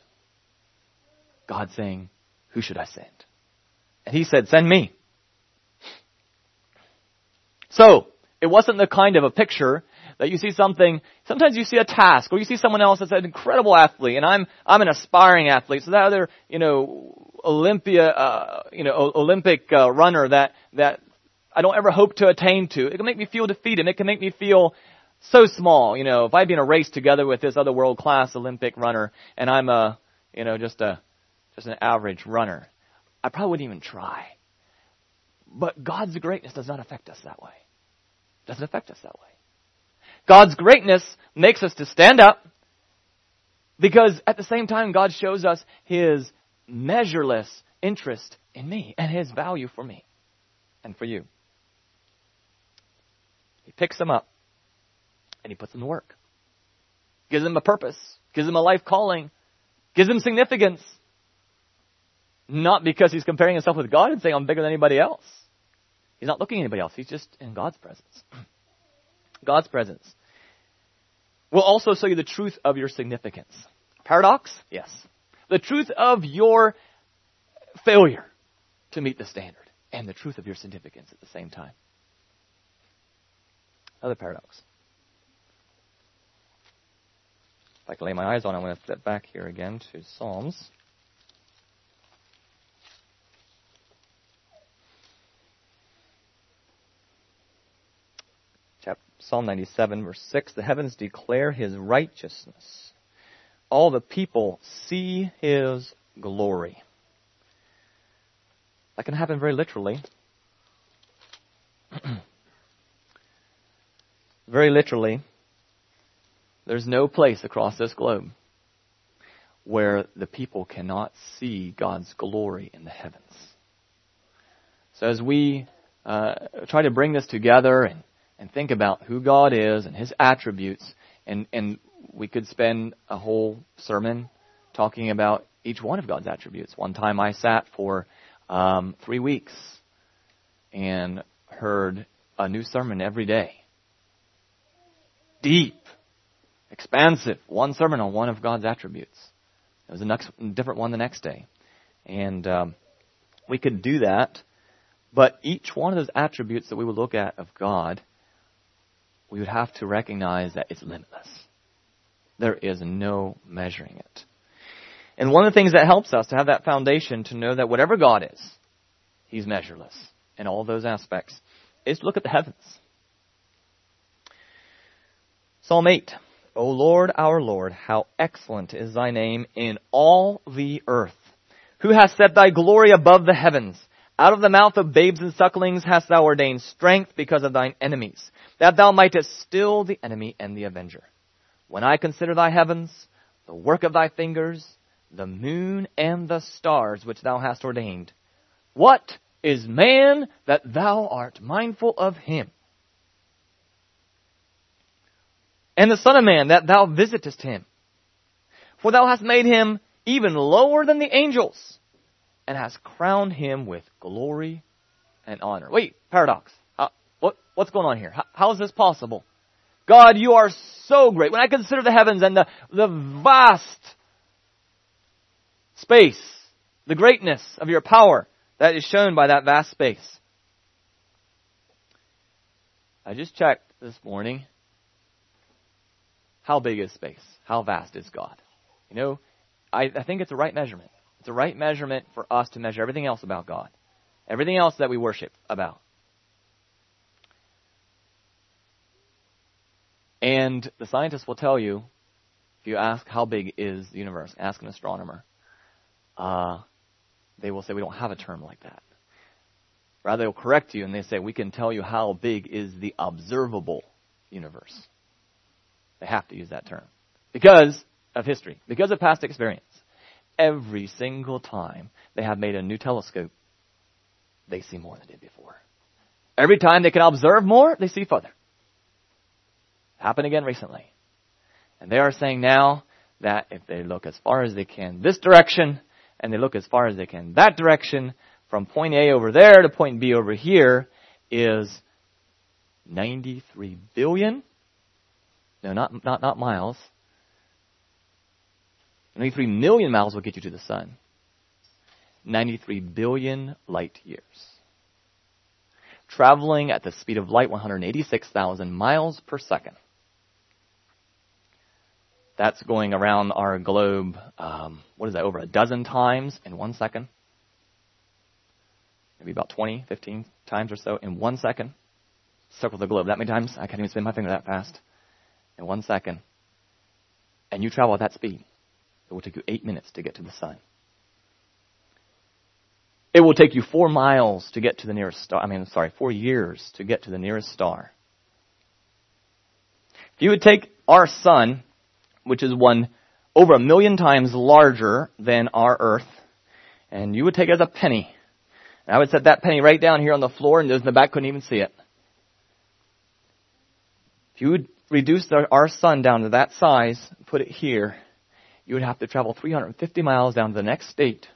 God saying, Who should I send? And he said, Send me. So, it wasn't the kind of a picture that you see something, sometimes you see a task, or you see someone else that's an incredible athlete, and I'm, I'm an aspiring athlete, so that other, you know, Olympia, uh, you know, Olympic uh, runner that, that I don't ever hope to attain to, it can make me feel defeated, it can make me feel so small, you know, if I'd be in a race together with this other world class Olympic runner, and I'm a, you know, just a, just an average runner, I probably wouldn't even try. But God's greatness does not affect us that way. Doesn't affect us that way. God's greatness makes us to stand up because at the same time God shows us His measureless interest in me and His value for me and for you. He picks them up and He puts them to work. Gives them a purpose, gives them a life calling, gives them significance. Not because He's comparing Himself with God and saying, I'm bigger than anybody else. He's not looking at anybody else. He's just in God's presence. <clears throat> God's presence will also show you the truth of your significance. Paradox? Yes. The truth of your failure to meet the standard and the truth of your significance at the same time. Another paradox. If I can lay my eyes on, I'm going to flip back here again to Psalms. Psalm 97, verse 6 The heavens declare his righteousness, all the people see his glory. That can happen very literally. <clears throat> very literally, there's no place across this globe where the people cannot see God's glory in the heavens. So as we uh, try to bring this together and and think about who God is and His attributes, and, and we could spend a whole sermon talking about each one of God's attributes. One time I sat for um, three weeks and heard a new sermon every day. Deep, expansive, one sermon on one of God's attributes. It was a next, different one the next day. And um, we could do that, but each one of those attributes that we would look at of God we would have to recognize that it's limitless. There is no measuring it. And one of the things that helps us to have that foundation to know that whatever God is, He's measureless in all those aspects, is to look at the heavens. Psalm 8. O Lord, our Lord, how excellent is thy name in all the earth. Who has set thy glory above the heavens? Out of the mouth of babes and sucklings hast thou ordained strength because of thine enemies, that thou mightest still the enemy and the avenger. When I consider thy heavens, the work of thy fingers, the moon and the stars which thou hast ordained, what is man that thou art mindful of him? And the Son of Man that thou visitest him? For thou hast made him even lower than the angels and has crowned him with glory and honor. Wait, paradox. How, what, what's going on here? How, how is this possible? God, you are so great. When I consider the heavens and the, the vast space, the greatness of your power that is shown by that vast space. I just checked this morning. How big is space? How vast is God? You know, I, I think it's the right measurement. It's the right measurement for us to measure everything else about God, everything else that we worship about. And the scientists will tell you, if you ask how big is the universe, ask an astronomer, uh, they will say we don't have a term like that. Rather, they'll correct you and they say we can tell you how big is the observable universe. They have to use that term because of history, because of past experience every single time they have made a new telescope, they see more than they did before. Every time they can observe more, they see further. Happened again recently. And they are saying now that if they look as far as they can this direction, and they look as far as they can that direction, from point A over there to point B over here is 93 billion. No, not, not, not miles. 93 million miles will get you to the sun. 93 billion light years. Traveling at the speed of light, 186,000 miles per second. That's going around our globe, um, what is that, over a dozen times in one second? Maybe about 20, 15 times or so in one second. Circle the globe that many times? I can't even spin my finger that fast. In one second. And you travel at that speed. It will take you eight minutes to get to the sun. It will take you four miles to get to the nearest star. I mean, sorry, four years to get to the nearest star. If you would take our sun, which is one over a million times larger than our earth, and you would take it as a penny, and I would set that penny right down here on the floor, and those in the back couldn't even see it. If you would reduce our sun down to that size, put it here, you would have to travel 350 miles down to the next state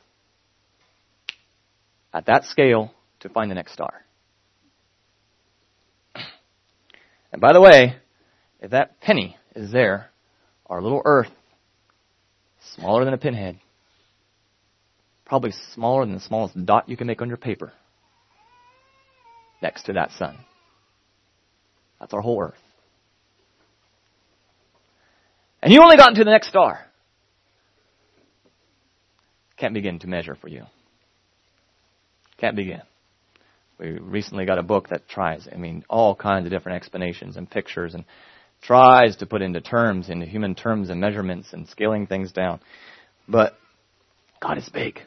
at that scale to find the next star. <clears throat> And by the way, if that penny is there, our little Earth, smaller than a pinhead, probably smaller than the smallest dot you can make on your paper, next to that sun. That's our whole Earth. And you only got to the next star can't begin to measure for you. Can't begin. We recently got a book that tries, I mean, all kinds of different explanations and pictures and tries to put into terms, into human terms and measurements and scaling things down. But God is big.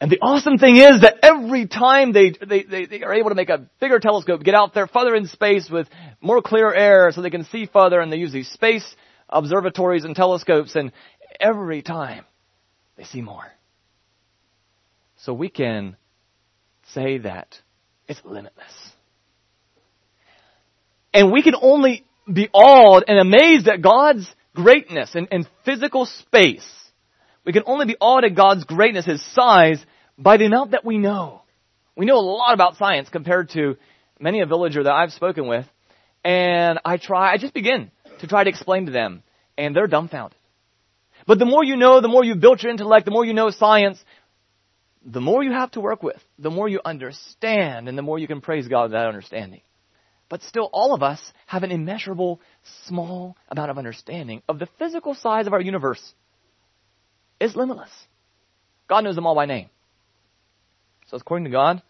And the awesome thing is that every time they, they, they, they, are able to make a bigger telescope, get out there further in space with more clear air so they can see further and they use these space observatories and telescopes and every time they see more. So we can say that it's limitless. And we can only be awed and amazed at God's greatness in, in physical space. We can only be awed at God's greatness, His size, by the amount that we know. We know a lot about science compared to many a villager that I've spoken with. And I try, I just begin to try to explain to them. And they're dumbfounded. But the more you know, the more you built your intellect, the more you know science, the more you have to work with, the more you understand, and the more you can praise God with that understanding. But still, all of us have an immeasurable, small amount of understanding of the physical size of our universe. It's limitless. God knows them all by name. So, according to God,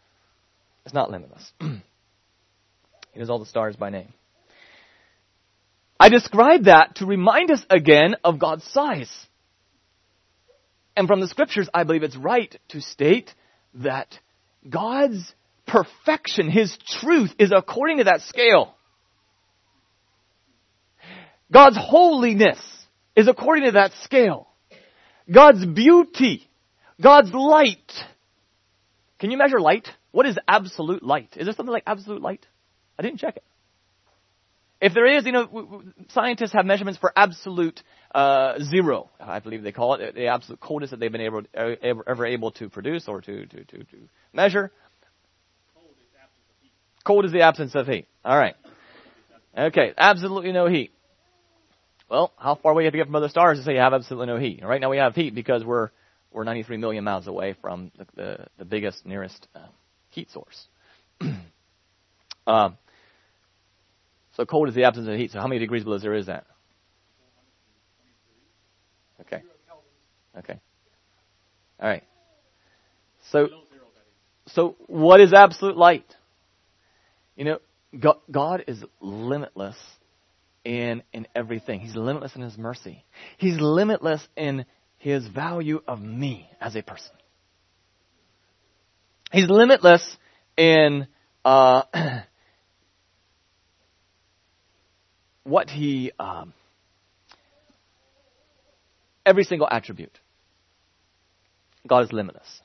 it's not limitless. <clears throat> he knows all the stars by name. I describe that to remind us again of God's size. And from the scriptures, I believe it's right to state that God's perfection, His truth, is according to that scale. God's holiness is according to that scale. God's beauty, God's light. Can you measure light? What is absolute light? Is there something like absolute light? I didn't check it. If there is, you know, scientists have measurements for absolute uh, zero, I believe they call it, the absolute coldest that they've been able, ever, ever able to produce or to, to, to, to measure. Cold is the absence of heat. All right. Okay, absolutely no heat. Well, how far away you have to get from other stars to say you have absolutely no heat? Right now we have heat because we're we're 93 million miles away from the the, the biggest nearest uh, heat source. <clears throat> um, so cold is the absence of heat. So how many degrees below zero is that? Okay. Okay. All right. So, so what is absolute light? You know, God, God is limitless in in everything. He's limitless in His mercy. He's limitless in His value of me as a person. He's limitless in uh, <clears throat> what he, um, every single attribute. God is limitless.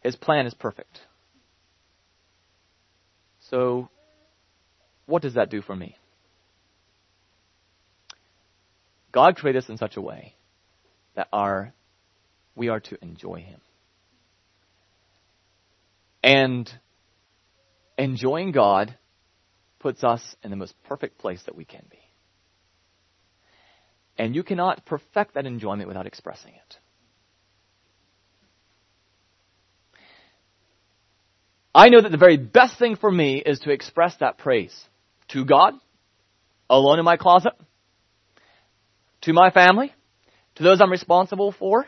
His plan is perfect. So, what does that do for me? God created us in such a way that our we are to enjoy him. And enjoying God puts us in the most perfect place that we can be. And you cannot perfect that enjoyment without expressing it. I know that the very best thing for me is to express that praise to God, alone in my closet, to my family, to those I'm responsible for,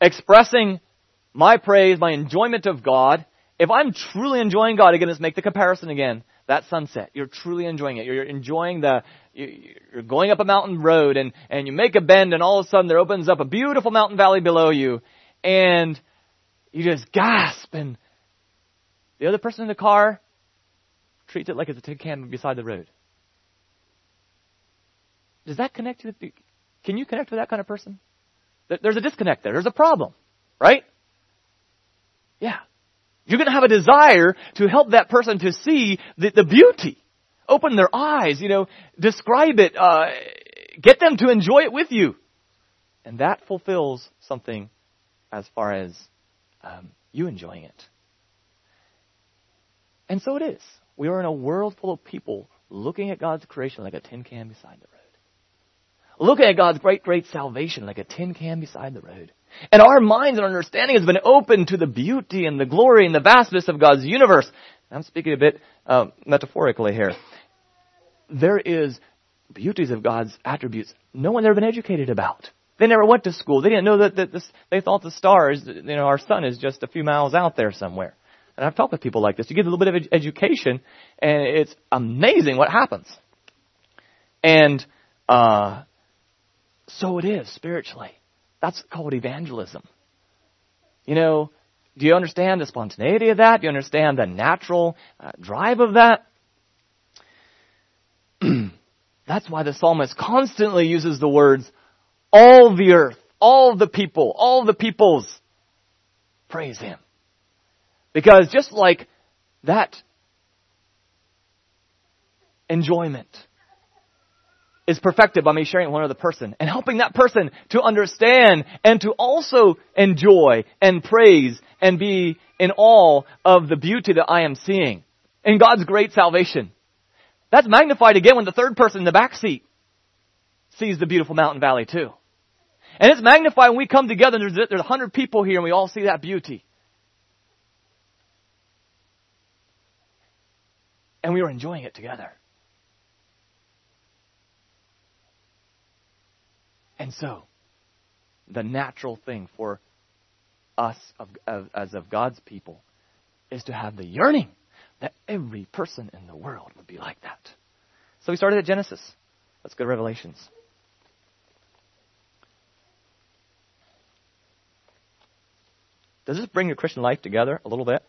expressing my praise, my enjoyment of God. If I'm truly enjoying God, again, let's make the comparison again. That sunset, you're truly enjoying it. You're enjoying the, you're going up a mountain road and, and you make a bend and all of a sudden there opens up a beautiful mountain valley below you and you just gasp and the other person in the car treats it like it's a tin can beside the road. Does that connect with, can you connect with that kind of person? There's a disconnect there. There's a problem, right? Yeah. You're going to have a desire to help that person to see the, the beauty. Open their eyes, you know, describe it, uh, get them to enjoy it with you. And that fulfills something as far as um, you enjoying it. And so it is. We are in a world full of people looking at God's creation like a tin can beside the road looking at God's great, great salvation like a tin can beside the road. And our minds and our understanding has been open to the beauty and the glory and the vastness of God's universe. I'm speaking a bit uh, metaphorically here. There is beauties of God's attributes no one ever been educated about. They never went to school. They didn't know that, that this, they thought the stars, you know, our sun is just a few miles out there somewhere. And I've talked with people like this. You get a little bit of ed- education, and it's amazing what happens. And uh, so it is spiritually. That's called evangelism. You know, do you understand the spontaneity of that? Do you understand the natural uh, drive of that? <clears throat> That's why the psalmist constantly uses the words, all the earth, all the people, all the peoples, praise him. Because just like that enjoyment is perfected by me sharing it with one other person and helping that person to understand and to also enjoy and praise and be in awe of the beauty that I am seeing in God's great salvation. That's magnified again when the third person in the back seat sees the beautiful mountain valley too. And it's magnified when we come together and there's, there's a hundred people here and we all see that beauty. And we are enjoying it together. And so, the natural thing for us of, of, as of God's people is to have the yearning that every person in the world would be like that. So we started at Genesis. Let's go to Revelations. Does this bring your Christian life together a little bit?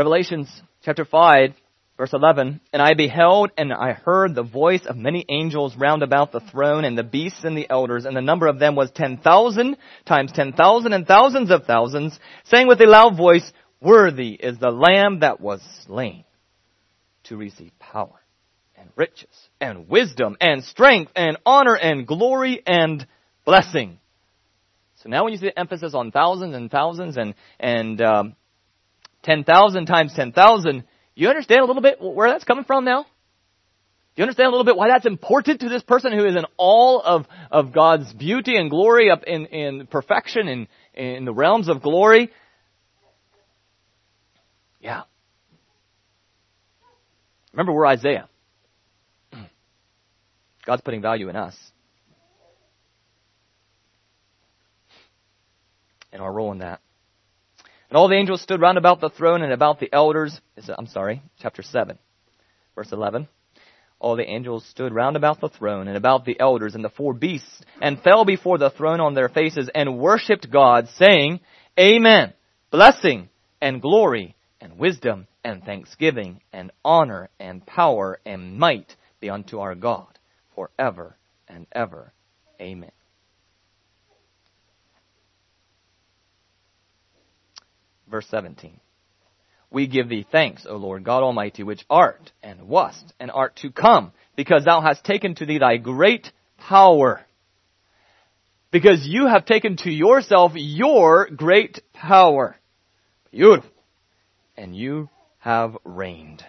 Revelations chapter 5, verse 11, And I beheld and I heard the voice of many angels round about the throne and the beasts and the elders, and the number of them was 10,000 times 10,000 and thousands of thousands, saying with a loud voice, Worthy is the Lamb that was slain to receive power and riches and wisdom and strength and honor and glory and blessing. So now when you see the emphasis on thousands and thousands and, and um, 10,000 times 10,000, you understand a little bit where that's coming from now? You understand a little bit why that's important to this person who is in all of, of God's beauty and glory up in, in perfection in, in the realms of glory? Yeah. Remember, we're Isaiah. <clears throat> God's putting value in us. And our role in that. And all the angels stood round about the throne and about the elders. I'm sorry, chapter 7, verse 11. All the angels stood round about the throne and about the elders and the four beasts and fell before the throne on their faces and worshipped God, saying, Amen. Blessing and glory and wisdom and thanksgiving and honor and power and might be unto our God forever and ever. Amen. Verse 17. We give thee thanks, O Lord God Almighty, which art and wast and art to come, because thou hast taken to thee thy great power. Because you have taken to yourself your great power. Beautiful. And you have reigned.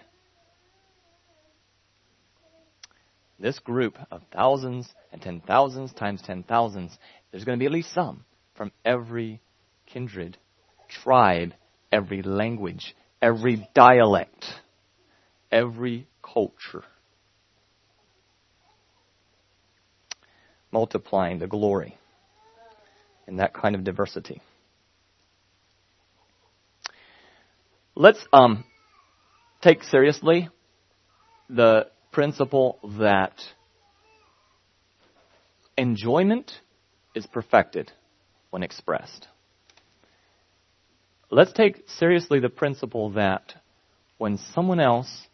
This group of thousands and ten thousands times ten thousands, there's going to be at least some from every kindred, tribe, every language, every dialect, every culture. Multiplying the glory in that kind of diversity. Let's um, take seriously the principle that enjoyment is perfected when expressed. Let's take seriously the principle that when someone else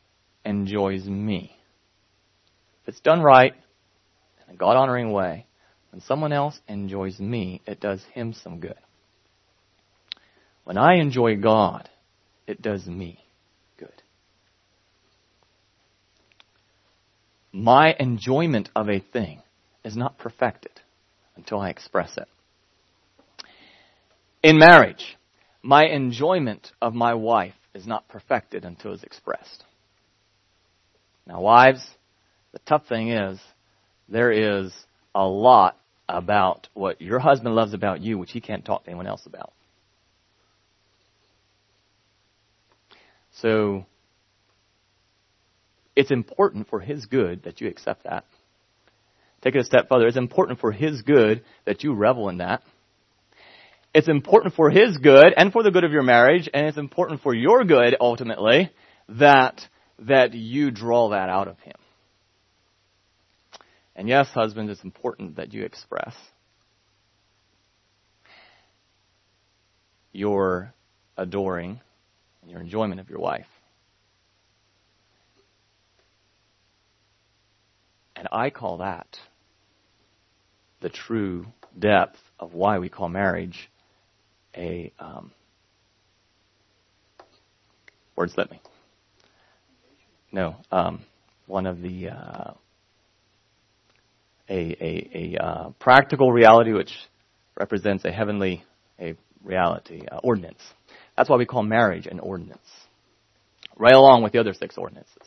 enjoys me, if it's done right, in a God honoring way, when someone else enjoys me, it does him some good. When I enjoy God, it does me good. My enjoyment of a thing is not perfected until I express it. In marriage, my enjoyment of my wife is not perfected until it's expressed. Now, wives, the tough thing is, there is a lot about what your husband loves about you, which he can't talk to anyone else about. So, it's important for his good that you accept that. Take it a step further. It's important for his good that you revel in that. It's important for his good and for the good of your marriage, and it's important for your good ultimately that that you draw that out of him. And yes, husbands, it's important that you express your adoring and your enjoyment of your wife. And I call that the true depth of why we call marriage a um, word slip me. No, um, one of the uh, a, a, a uh, practical reality which represents a heavenly a reality, uh, ordinance. That's why we call marriage an ordinance, right along with the other six ordinances.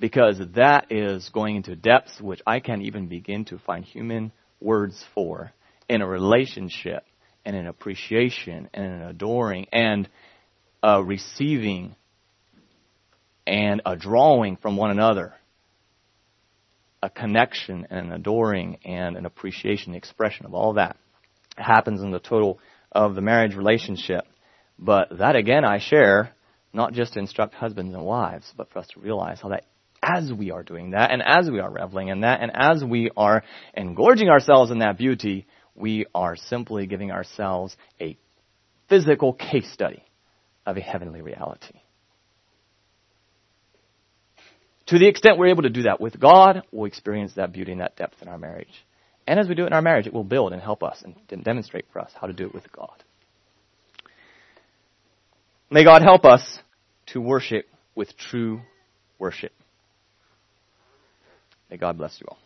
Because that is going into depths which I can't even begin to find human words for in a relationship and an appreciation and an adoring and a receiving and a drawing from one another a connection and an adoring and an appreciation, expression of all that happens in the total of the marriage relationship. But that again I share, not just to instruct husbands and wives, but for us to realize how that as we are doing that, and as we are reveling in that, and as we are engorging ourselves in that beauty, we are simply giving ourselves a physical case study of a heavenly reality. To the extent we're able to do that with God, we'll experience that beauty and that depth in our marriage. And as we do it in our marriage, it will build and help us and demonstrate for us how to do it with God. May God help us to worship with true worship. May God bless you all.